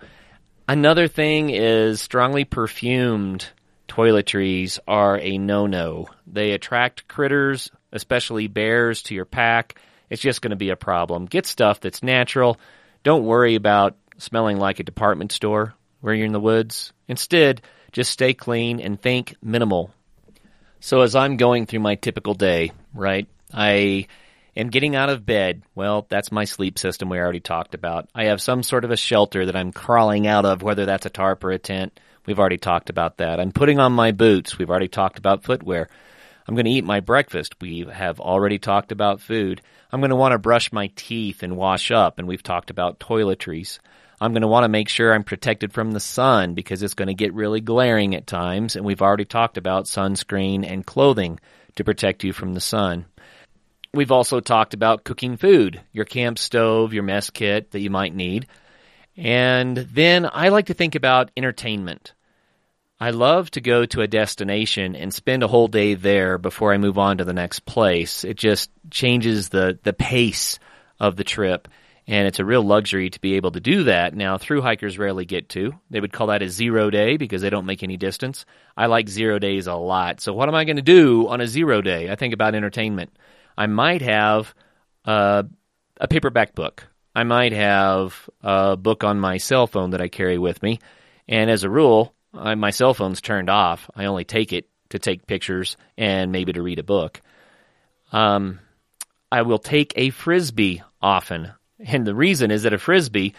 another thing is strongly perfumed toiletries are a no no. They attract critters, especially bears, to your pack. It's just going to be a problem. Get stuff that's natural. Don't worry about smelling like a department store where you're in the woods. Instead, just stay clean and think minimal. So, as I'm going through my typical day, right, I am getting out of bed, well, that's my sleep system we already talked about. I have some sort of a shelter that I'm crawling out of, whether that's a tarp or a tent. We've already talked about that. I'm putting on my boots. We've already talked about footwear. I'm going to eat my breakfast. We have already talked about food. I'm going to want to brush my teeth and wash up, and we've talked about toiletries. I'm going to want to make sure I'm protected from the sun because it's going to get really glaring at times, and we've already talked about sunscreen and clothing to protect you from the sun. We've also talked about cooking food, your camp stove, your mess kit that you might need. And then I like to think about entertainment. I love to go to a destination and spend a whole day there before I move on to the next place. It just changes the, the pace of the trip. And it's a real luxury to be able to do that. Now, through hikers rarely get to. They would call that a zero day because they don't make any distance. I like zero days a lot. So, what am I going to do on a zero day? I think about entertainment. I might have uh, a paperback book. I might have a book on my cell phone that I carry with me. And as a rule, I, my cell phone's turned off. I only take it to take pictures and maybe to read a book. Um, I will take a frisbee often. And the reason is that a frisbee,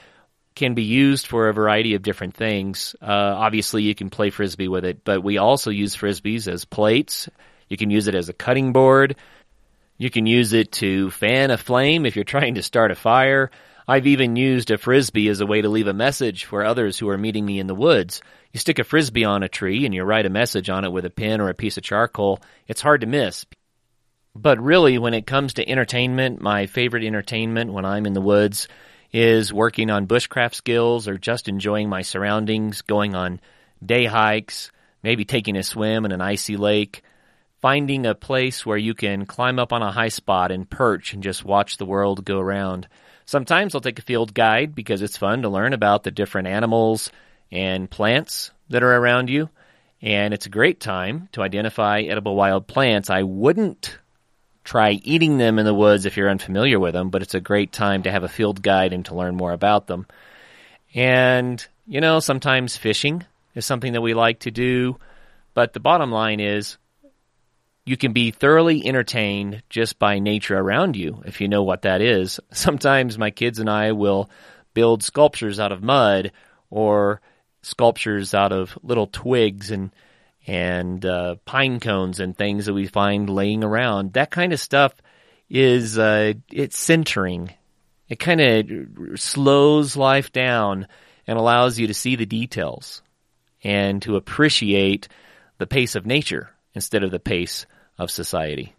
can be used for a variety of different things. Uh, obviously, you can play frisbee with it, but we also use frisbees as plates. You can use it as a cutting board. You can use it to fan a flame if you're trying to start a fire. I've even used a frisbee as a way to leave a message for others who are meeting me in the woods. You stick a frisbee on a tree and you write a message on it with a pen or a piece of charcoal. It's hard to miss. But really, when it comes to entertainment, my favorite entertainment when I'm in the woods is working on bushcraft skills or just enjoying my surroundings, going on day hikes, maybe taking a swim in an icy lake, finding a place where you can climb up on a high spot and perch and just watch the world go around. Sometimes I'll take a field guide because it's fun to learn about the different animals and plants that are around you. And it's a great time to identify edible wild plants. I wouldn't try eating them in the woods if you're unfamiliar with them, but it's a great time to have a field guide and to learn more about them. And, you know, sometimes fishing is something that we like to do, but the bottom line is you can be thoroughly entertained just by nature around you if you know what that is. Sometimes my kids and I will build sculptures out of mud or sculptures out of little twigs and and uh, pine cones and things that we find laying around. That kind of stuff is uh, it's centering. It kind of slows life down and allows you to see the details and to appreciate the pace of nature instead of the pace of society.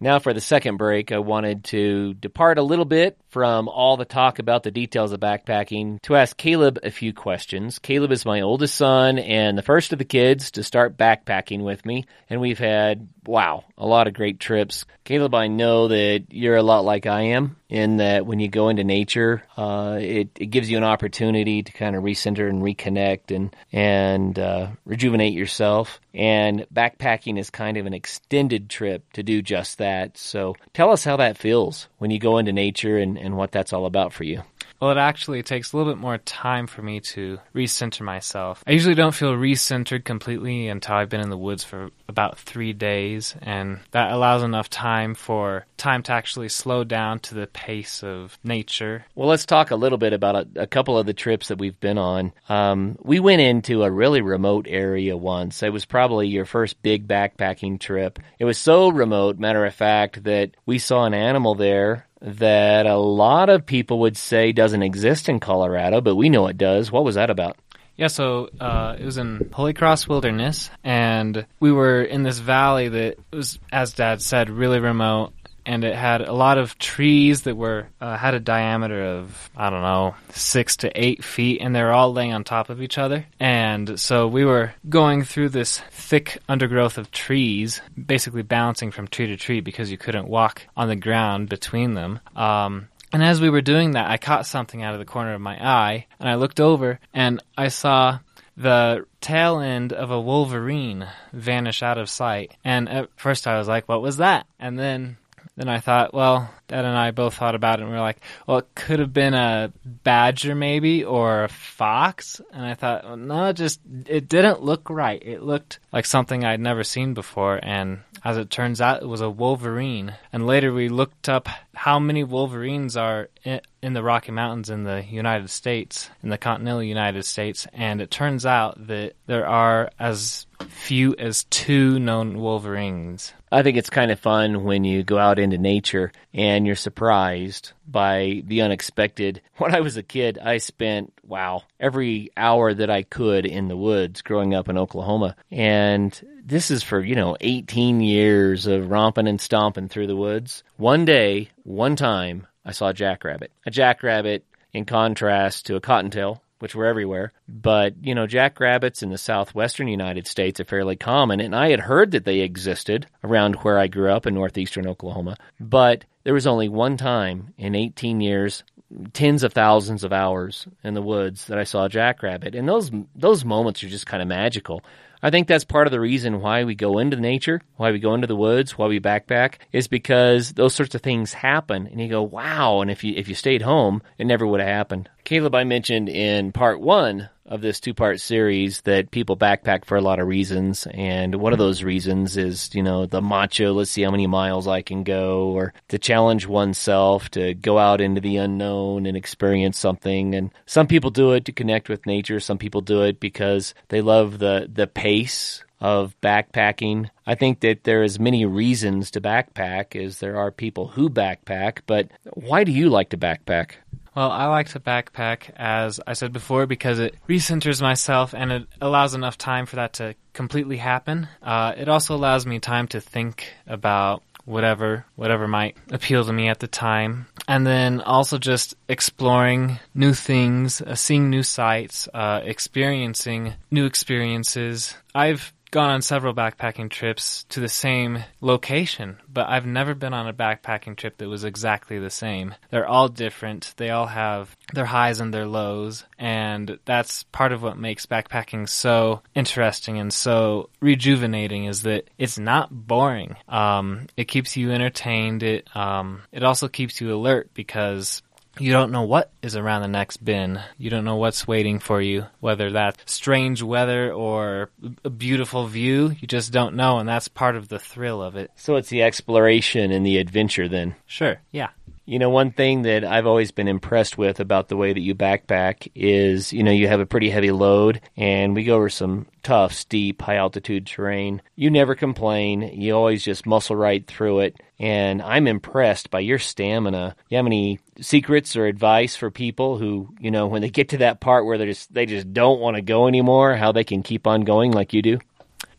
Now, for the second break, I wanted to depart a little bit from all the talk about the details of backpacking to ask Caleb a few questions. Caleb is my oldest son and the first of the kids to start backpacking with me, and we've had, wow, a lot of great trips. Caleb, I know that you're a lot like I am in that when you go into nature, uh, it, it gives you an opportunity to kind of recenter and reconnect and, and uh, rejuvenate yourself. And backpacking is kind of an extended trip to do just that. So tell us how that feels when you go into nature and, and what that's all about for you. Well, it actually takes a little bit more time for me to recenter myself. I usually don't feel recentered completely until I've been in the woods for about three days, and that allows enough time for time to actually slow down to the pace of nature. Well, let's talk a little bit about a, a couple of the trips that we've been on. Um, we went into a really remote area once. It was probably your first big backpacking trip. It was so remote, matter of fact, that we saw an animal there that a lot of people would say doesn't exist in Colorado, but we know it does. What was that about? Yeah, so uh, it was in Holy Cross Wilderness, and we were in this valley that was, as Dad said, really remote and it had a lot of trees that were uh, had a diameter of I don't know six to eight feet, and they were all laying on top of each other. And so we were going through this thick undergrowth of trees, basically bouncing from tree to tree because you couldn't walk on the ground between them. Um, and as we were doing that, I caught something out of the corner of my eye, and I looked over and I saw the tail end of a wolverine vanish out of sight. And at first I was like, what was that? And then then I thought, well, Dad and I both thought about it and we were like, well, it could have been a badger maybe or a fox. And I thought, well, no, it just, it didn't look right. It looked like something I'd never seen before. And as it turns out, it was a wolverine. And later we looked up how many wolverines are in the Rocky Mountains in the United States, in the continental United States. And it turns out that there are as few as two known wolverines. I think it's kind of fun when you go out into nature and you're surprised by the unexpected. When I was a kid, I spent, wow, every hour that I could in the woods growing up in Oklahoma. And this is for, you know, 18 years of romping and stomping through the woods. One day, one time, I saw a jackrabbit. A jackrabbit in contrast to a cottontail, which were everywhere. But, you know, jackrabbits in the southwestern United States are fairly common, and I had heard that they existed around where I grew up in northeastern Oklahoma. But there was only one time in 18 years, tens of thousands of hours in the woods that I saw a jackrabbit. And those those moments are just kind of magical. I think that's part of the reason why we go into nature, why we go into the woods, why we backpack, is because those sorts of things happen, and you go, "Wow!" And if you if you stayed home, it never would have happened. Caleb, I mentioned in part one of this two part series that people backpack for a lot of reasons. And one of those reasons is, you know, the macho, let's see how many miles I can go, or to challenge oneself, to go out into the unknown and experience something. And some people do it to connect with nature. Some people do it because they love the, the pace of backpacking. I think that there is many reasons to backpack as there are people who backpack, but why do you like to backpack? Well, I like to backpack, as I said before, because it recenters myself and it allows enough time for that to completely happen. Uh, it also allows me time to think about whatever whatever might appeal to me at the time and then also just exploring new things uh, seeing new sights uh, experiencing new experiences i've gone on several backpacking trips to the same location, but I've never been on a backpacking trip that was exactly the same. They're all different. They all have their highs and their lows, and that's part of what makes backpacking so interesting and so rejuvenating is that it's not boring. Um, it keeps you entertained. It um, it also keeps you alert because you don't know what is around the next bin. You don't know what's waiting for you, whether that's strange weather or a beautiful view. You just don't know, and that's part of the thrill of it. So it's the exploration and the adventure then. Sure, yeah. You know, one thing that I've always been impressed with about the way that you backpack is, you know, you have a pretty heavy load and we go over some tough, steep, high altitude terrain. You never complain. You always just muscle right through it. And I'm impressed by your stamina. You have any secrets or advice for people who, you know, when they get to that part where they just they just don't want to go anymore, how they can keep on going like you do?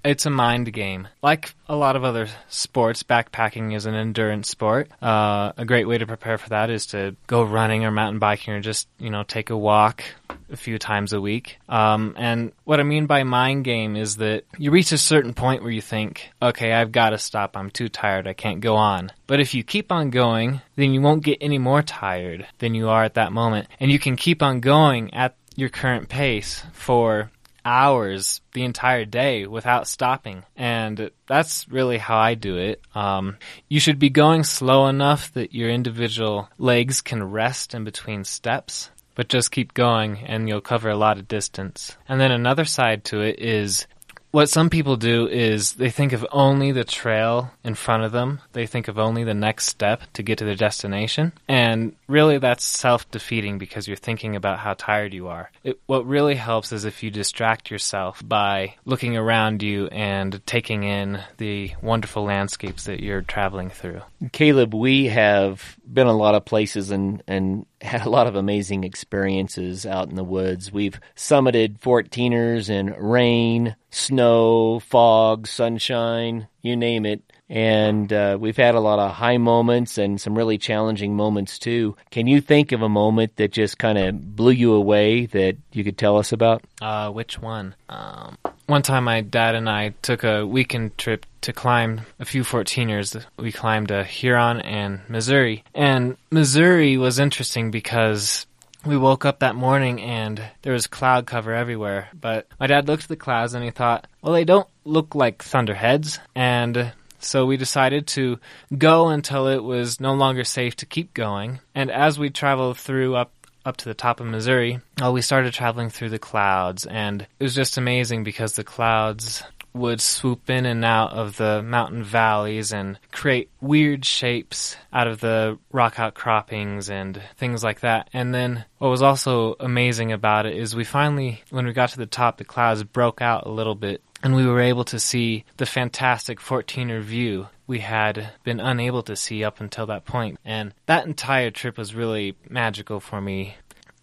It's a mind game. Like a lot of other sports, backpacking is an endurance sport. Uh, a great way to prepare for that is to go running or mountain biking or just, you know, take a walk a few times a week. Um, and what I mean by mind game is that you reach a certain point where you think, okay, I've got to stop. I'm too tired. I can't go on. But if you keep on going, then you won't get any more tired than you are at that moment. And you can keep on going at your current pace for hours the entire day without stopping. And that's really how I do it. Um, you should be going slow enough that your individual legs can rest in between steps. But just keep going and you'll cover a lot of distance. And then another side to it is what some people do is they think of only the trail in front of them. They think of only the next step to get to their destination. And really, that's self defeating because you're thinking about how tired you are. It, what really helps is if you distract yourself by looking around you and taking in the wonderful landscapes that you're traveling through. Caleb, we have been a lot of places and, and had a lot of amazing experiences out in the woods. We've summited 14ers in rain, snow, fog, sunshine, you name it. And uh, we've had a lot of high moments and some really challenging moments too. Can you think of a moment that just kind of blew you away that you could tell us about? Uh, which one? Um, one time, my dad and I took a weekend trip to climb a few 14ers. We climbed a Huron and Missouri. And Missouri was interesting because we woke up that morning and there was cloud cover everywhere. But my dad looked at the clouds and he thought, well, they don't look like thunderheads. And so we decided to go until it was no longer safe to keep going. And as we traveled through up up to the top of Missouri, uh, we started traveling through the clouds, and it was just amazing because the clouds would swoop in and out of the mountain valleys and create weird shapes out of the rock outcroppings and things like that. And then what was also amazing about it is we finally, when we got to the top, the clouds broke out a little bit and we were able to see the fantastic 14er view we had been unable to see up until that point. And that entire trip was really magical for me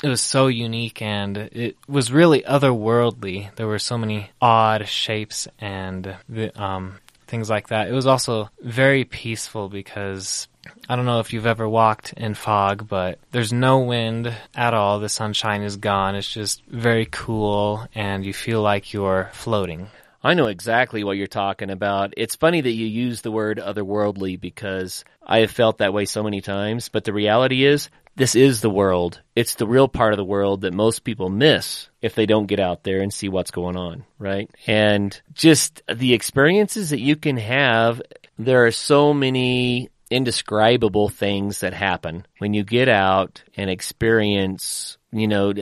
it was so unique and it was really otherworldly. There were so many odd shapes and um, things like that. It was also very peaceful because I don't know if you've ever walked in fog, but there's no wind at all. The sunshine is gone. It's just very cool and you feel like you're floating. I know exactly what you're talking about. It's funny that you use the word otherworldly because I have felt that way so many times, but the reality is this is the world. It's the real part of the world that most people miss if they don't get out there and see what's going on, right? And just the experiences that you can have, there are so many indescribable things that happen when you get out and experience you know,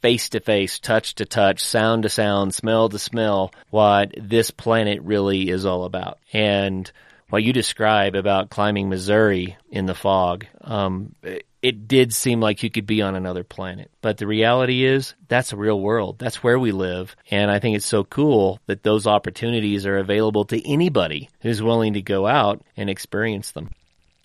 face to face, touch to touch, sound to sound, smell to smell, what this planet really is all about. And what you describe about climbing Missouri in the fog, um, it did seem like you could be on another planet. But the reality is, that's a real world. That's where we live. And I think it's so cool that those opportunities are available to anybody who's willing to go out and experience them.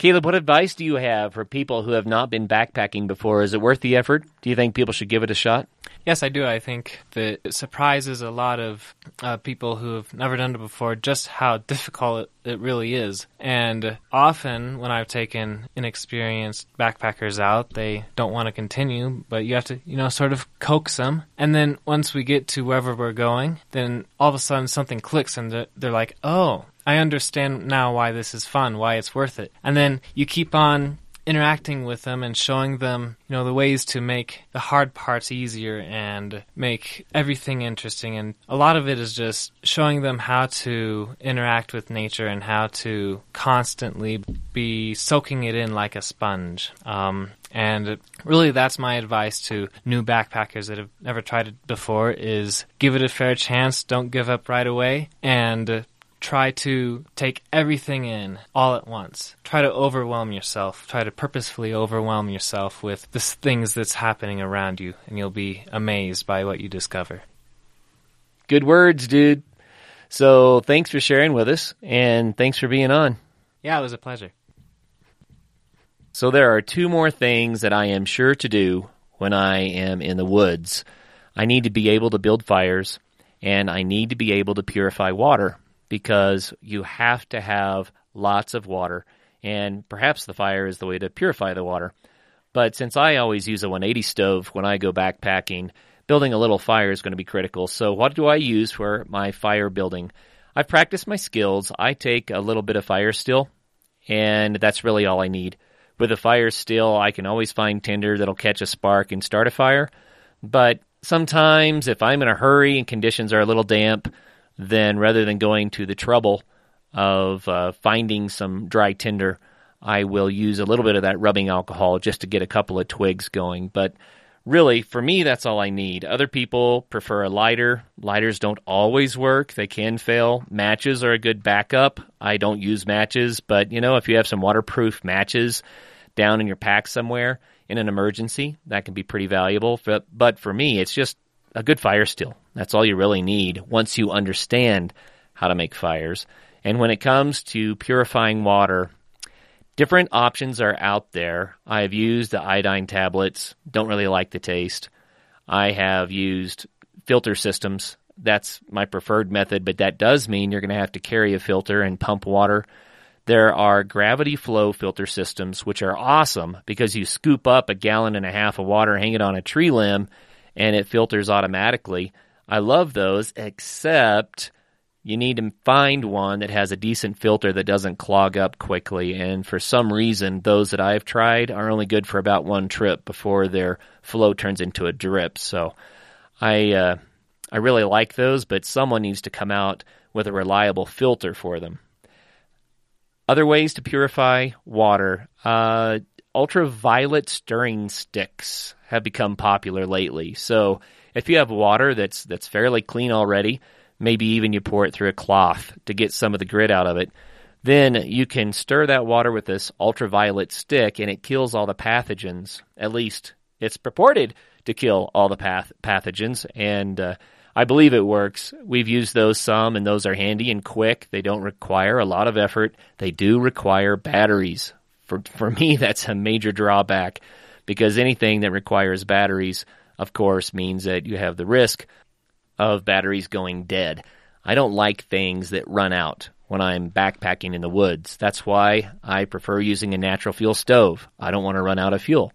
Caleb, what advice do you have for people who have not been backpacking before? Is it worth the effort? Do you think people should give it a shot? Yes, I do. I think that it surprises a lot of uh, people who have never done it before just how difficult it, it really is. And often, when I've taken inexperienced backpackers out, they don't want to continue, but you have to, you know, sort of coax them. And then once we get to wherever we're going, then all of a sudden something clicks and they're, they're like, oh, I understand now why this is fun, why it's worth it. And then you keep on interacting with them and showing them, you know, the ways to make the hard parts easier and make everything interesting. And a lot of it is just showing them how to interact with nature and how to constantly be soaking it in like a sponge. Um, and really that's my advice to new backpackers that have never tried it before is give it a fair chance don't give up right away and try to take everything in all at once. Try to overwhelm yourself. Try to purposefully overwhelm yourself with the things that's happening around you, and you'll be amazed by what you discover. Good words, dude. So thanks for sharing with us, and thanks for being on. Yeah, it was a pleasure. So there are two more things that I am sure to do when I am in the woods. I need to be able to build fires, and I need to be able to purify water because you have to have lots of water, and perhaps the fire is the way to purify the water. But since I always use a 180 stove when I go backpacking, building a little fire is going to be critical. So, what do I use for my fire building? I've practiced my skills. I take a little bit of fire steel, and that's really all I need. With a fire steel, I can always find tinder that'll catch a spark and start a fire. But sometimes, if I'm in a hurry and conditions are a little damp, then rather than going to the trouble of uh, finding some dry tinder, I will use a little bit of that rubbing alcohol just to get a couple of twigs going. But really, for me, that's all I need. Other people prefer a lighter. Lighters don't always work, they can fail. Matches are a good backup. I don't use matches, but you know, if you have some waterproof matches down in your pack somewhere in an emergency, that can be pretty valuable. But for me, it's just a good fire steel. That's all you really need once you understand how to make fires. And when it comes to purifying water, different options are out there. I have used the iodine tablets, don't really like the taste. I have used filter systems. That's my preferred method, but that does mean you're going to have to carry a filter and pump water. There are gravity flow filter systems, which are awesome because you scoop up a gallon and a half of water, hang it on a tree limb, and it filters automatically. I love those, except you need to find one that has a decent filter that doesn't clog up quickly. And for some reason, those that I've tried are only good for about one trip before their flow turns into a drip. So I uh, I really like those, but someone needs to come out with a reliable filter for them. Other ways to purify water. Uh, ultraviolet stirring sticks have become popular lately. So if you have water that's that's fairly clean already, maybe even you pour it through a cloth to get some of the grit out of it, then you can stir that water with this ultraviolet stick and it kills all the pathogens. At least it's purported to kill all the path- pathogens and uh, I believe it works. We've used those some and those are handy and quick. They don't require a lot of effort. They do require batteries. For for me that's a major drawback because anything that requires batteries of course, means that you have the risk of batteries going dead. I don't like things that run out when I'm backpacking in the woods. That's why I prefer using a natural fuel stove. I don't want to run out of fuel.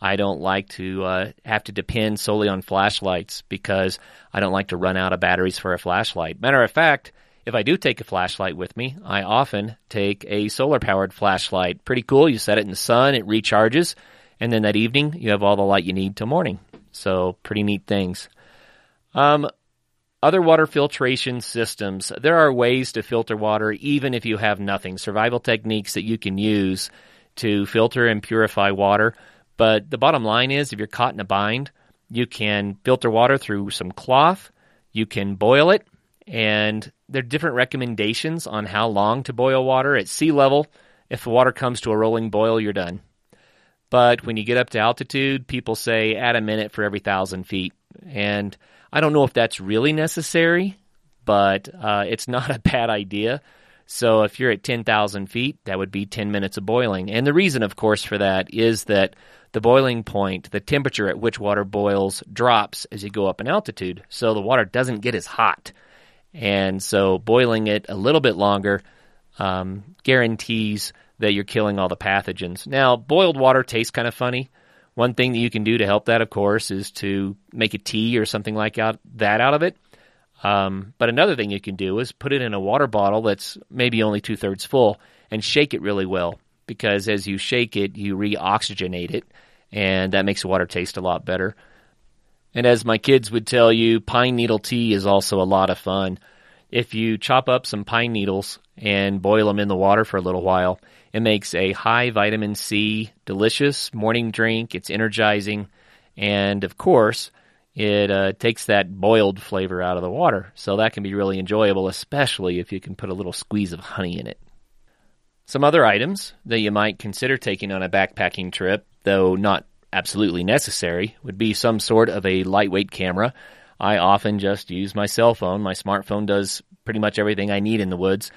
I don't like to uh, have to depend solely on flashlights because I don't like to run out of batteries for a flashlight. Matter of fact, if I do take a flashlight with me, I often take a solar powered flashlight. Pretty cool. You set it in the sun, it recharges, and then that evening you have all the light you need till morning. So pretty neat things. Um, other water filtration systems. There are ways to filter water even if you have nothing. Survival techniques that you can use to filter and purify water. But the bottom line is if you're caught in a bind, you can filter water through some cloth, you can boil it, and there are different recommendations on how long to boil water. At sea level, if the water comes to a rolling boil, you're done. But when you get up to altitude, people say add a minute for every thousand feet. And I don't know if that's really necessary, but uh, it's not a bad idea. So if you're at 10,000 feet, that would be 10 minutes of boiling. And the reason, of course, for that is that the boiling point, the temperature at which water boils, drops as you go up in altitude. So the water doesn't get as hot. And so boiling it a little bit longer um, guarantees that you're killing all the pathogens. Now, boiled water tastes kind of funny. One thing that you can do to help that, of course, is to make a tea or something like out, that out of it. Um, but another thing you can do is put it in a water bottle that's maybe only two thirds full and shake it really well because as you shake it, you re-oxygenate it, and that makes the water taste a lot better. And as my kids would tell you, pine needle tea is also a lot of fun. If you chop up some pine needles and boil them in the water for a little while, it makes a high vitamin C, delicious morning drink. It's energizing. And of course, it uh, takes that boiled flavor out of the water. So that can be really enjoyable, especially if you can put a little squeeze of honey in it. Some other items that you might consider taking on a backpacking trip, though not absolutely necessary, would be some sort of a lightweight camera. I often just use my cell phone. My smartphone does pretty much everything I need in the woods.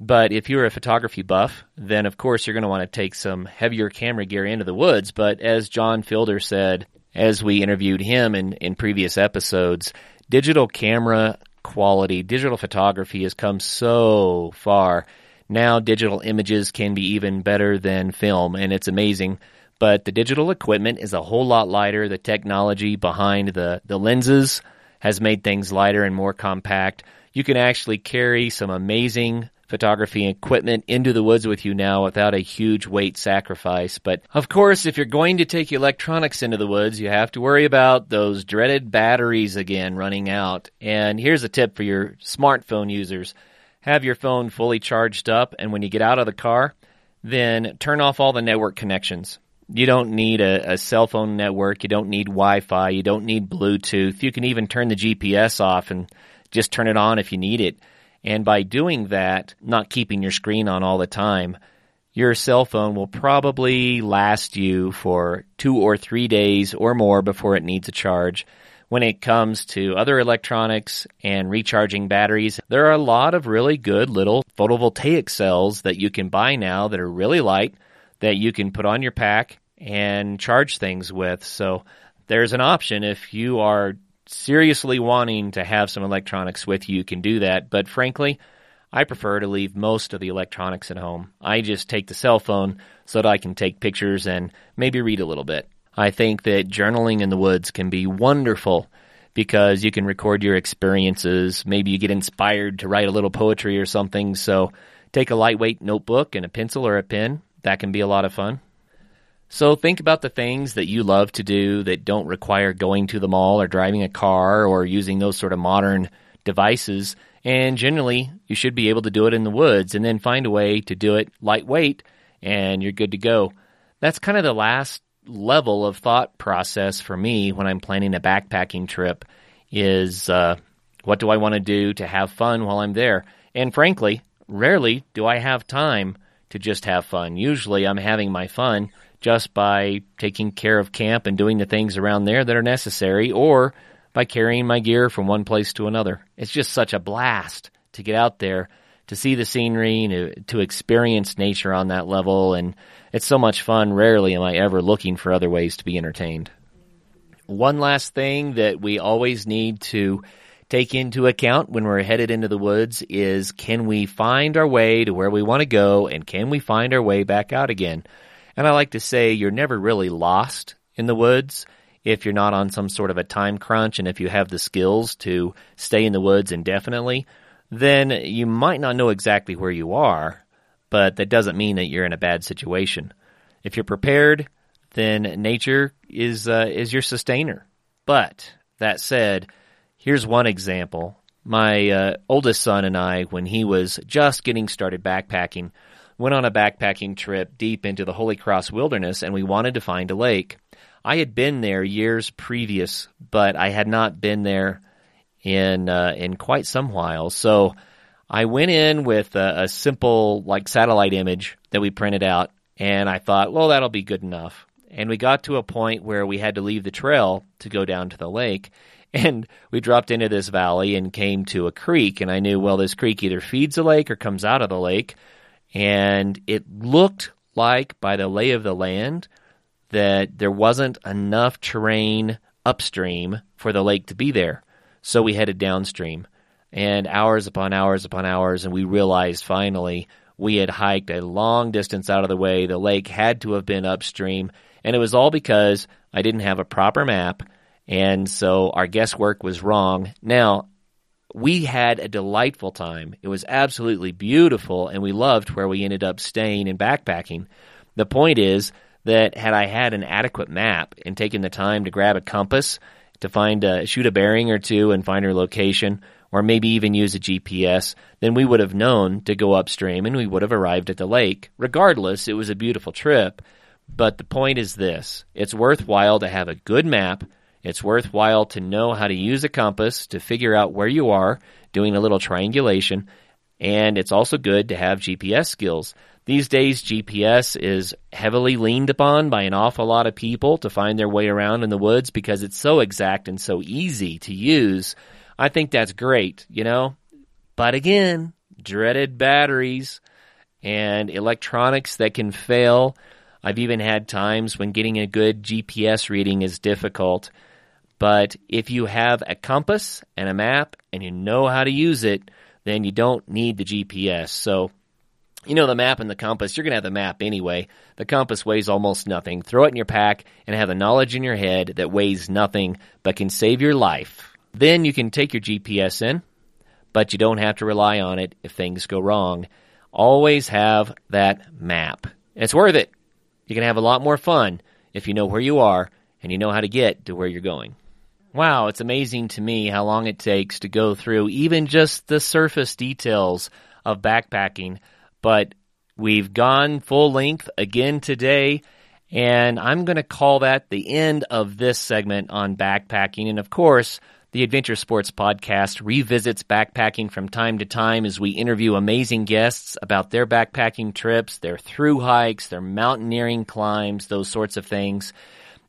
But if you're a photography buff, then of course you're going to want to take some heavier camera gear into the woods. But as John Fielder said, as we interviewed him in, in previous episodes, digital camera quality, digital photography has come so far. Now digital images can be even better than film, and it's amazing. But the digital equipment is a whole lot lighter. The technology behind the, the lenses has made things lighter and more compact. You can actually carry some amazing photography equipment into the woods with you now without a huge weight sacrifice. But of course, if you're going to take electronics into the woods, you have to worry about those dreaded batteries again running out. And here's a tip for your smartphone users. Have your phone fully charged up, and when you get out of the car, then turn off all the network connections. You don't need a, a cell phone network. You don't need Wi Fi. You don't need Bluetooth. You can even turn the GPS off and just turn it on if you need it. And by doing that, not keeping your screen on all the time, your cell phone will probably last you for two or three days or more before it needs a charge. When it comes to other electronics and recharging batteries, there are a lot of really good little photovoltaic cells that you can buy now that are really light that you can put on your pack and charge things with. So there's an option if you are seriously wanting to have some electronics with you, can do that. But frankly, I prefer to leave most of the electronics at home. I just take the cell phone so that I can take pictures and maybe read a little bit. I think that journaling in the woods can be wonderful because you can record your experiences. Maybe you get inspired to write a little poetry or something. So take a lightweight notebook and a pencil or a pen. That can be a lot of fun. So think about the things that you love to do that don't require going to the mall or driving a car or using those sort of modern devices. And generally, you should be able to do it in the woods and then find a way to do it lightweight and you're good to go. That's kind of the last level of thought process for me when I'm planning a backpacking trip is uh, what do I want to do to have fun while I'm there? And frankly, rarely do I have time to just have fun. Usually I'm having my fun just by taking care of camp and doing the things around there that are necessary or by carrying my gear from one place to another. It's just such a blast to get out there, to see the scenery, to, experience nature on that level. And it's so much fun. Rarely am I ever looking for other ways to be entertained. One last thing that we always need to take into account when we're headed into the woods is can we find our way to where we want to go and can we find our way back out again? And I like to say you're never really lost in the woods if you're not on some sort of a time crunch and if you have the skills to stay in the woods indefinitely, then you might not know exactly where you are, but that doesn't mean that you're in a bad situation. If you're prepared, then nature is uh, is your sustainer. But that said, here's one example. My uh, oldest son and I, when he was just getting started backpacking, went on a backpacking trip deep into the Holy Cross Wilderness and we wanted to find a lake. I had been there years previous, but I had not been there in uh, in quite some while. So I went in with a, a simple like satellite image that we printed out, and I thought, well, that'll be good enough. And we got to a point where we had to leave the trail to go down to the lake. And we dropped into this valley and came to a creek. And I knew, well, this creek either feeds the lake or comes out of the lake. And it looked like, by the lay of the land, that there wasn't enough terrain upstream for the lake to be there. So we headed downstream. And hours upon hours upon hours, and we realized finally we had hiked a long distance out of the way. The lake had to have been upstream. And it was all because I didn't have a proper map. And so our guesswork was wrong. Now, we had a delightful time. It was absolutely beautiful, and we loved where we ended up staying and backpacking. The point is that had I had an adequate map and taken the time to grab a compass to find a shoot a bearing or two and find our location, or maybe even use a GPS, then we would have known to go upstream and we would have arrived at the lake. Regardless, it was a beautiful trip. But the point is this it's worthwhile to have a good map. It's worthwhile to know how to use a compass to figure out where you are, doing a little triangulation. And it's also good to have GPS skills. These days, GPS is heavily leaned upon by an awful lot of people to find their way around in the woods because it's so exact and so easy to use. I think that's great, you know? But again, dreaded batteries and electronics that can fail. I've even had times when getting a good GPS reading is difficult. But if you have a compass and a map and you know how to use it, then you don't need the GPS. So, you know, the map and the compass, you're going to have the map anyway. The compass weighs almost nothing. Throw it in your pack and have the knowledge in your head that weighs nothing but can save your life. Then you can take your GPS in, but you don't have to rely on it if things go wrong. Always have that map. It's worth it. You can have a lot more fun if you know where you are and you know how to get to where you're going. Wow, it's amazing to me how long it takes to go through even just the surface details of backpacking, but we've gone full length again today, and I'm going to call that the end of this segment on backpacking. And of course, the Adventure Sports Podcast revisits backpacking from time to time as we interview amazing guests about their backpacking trips, their through hikes, their mountaineering climbs, those sorts of things.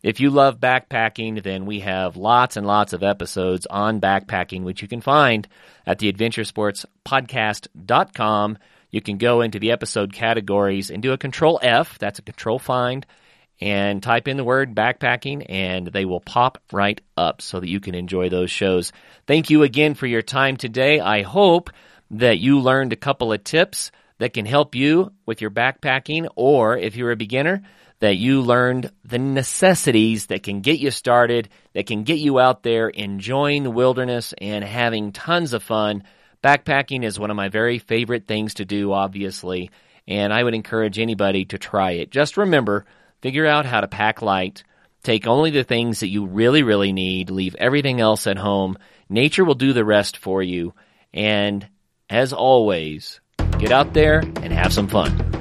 If you love backpacking, then we have lots and lots of episodes on backpacking, which you can find at the adventuresportspodcast.com. You can go into the episode categories and do a control F, that's a control find, and type in the word backpacking and they will pop right up so that you can enjoy those shows. Thank you again for your time today. I hope that you learned a couple of tips that can help you with your backpacking or if you're a beginner, that you learned the necessities that can get you started, that can get you out there enjoying the wilderness and having tons of fun. Backpacking is one of my very favorite things to do, obviously, and I would encourage anybody to try it. Just remember, Figure out how to pack light. Take only the things that you really, really need. Leave everything else at home. Nature will do the rest for you. And as always, get out there and have some fun.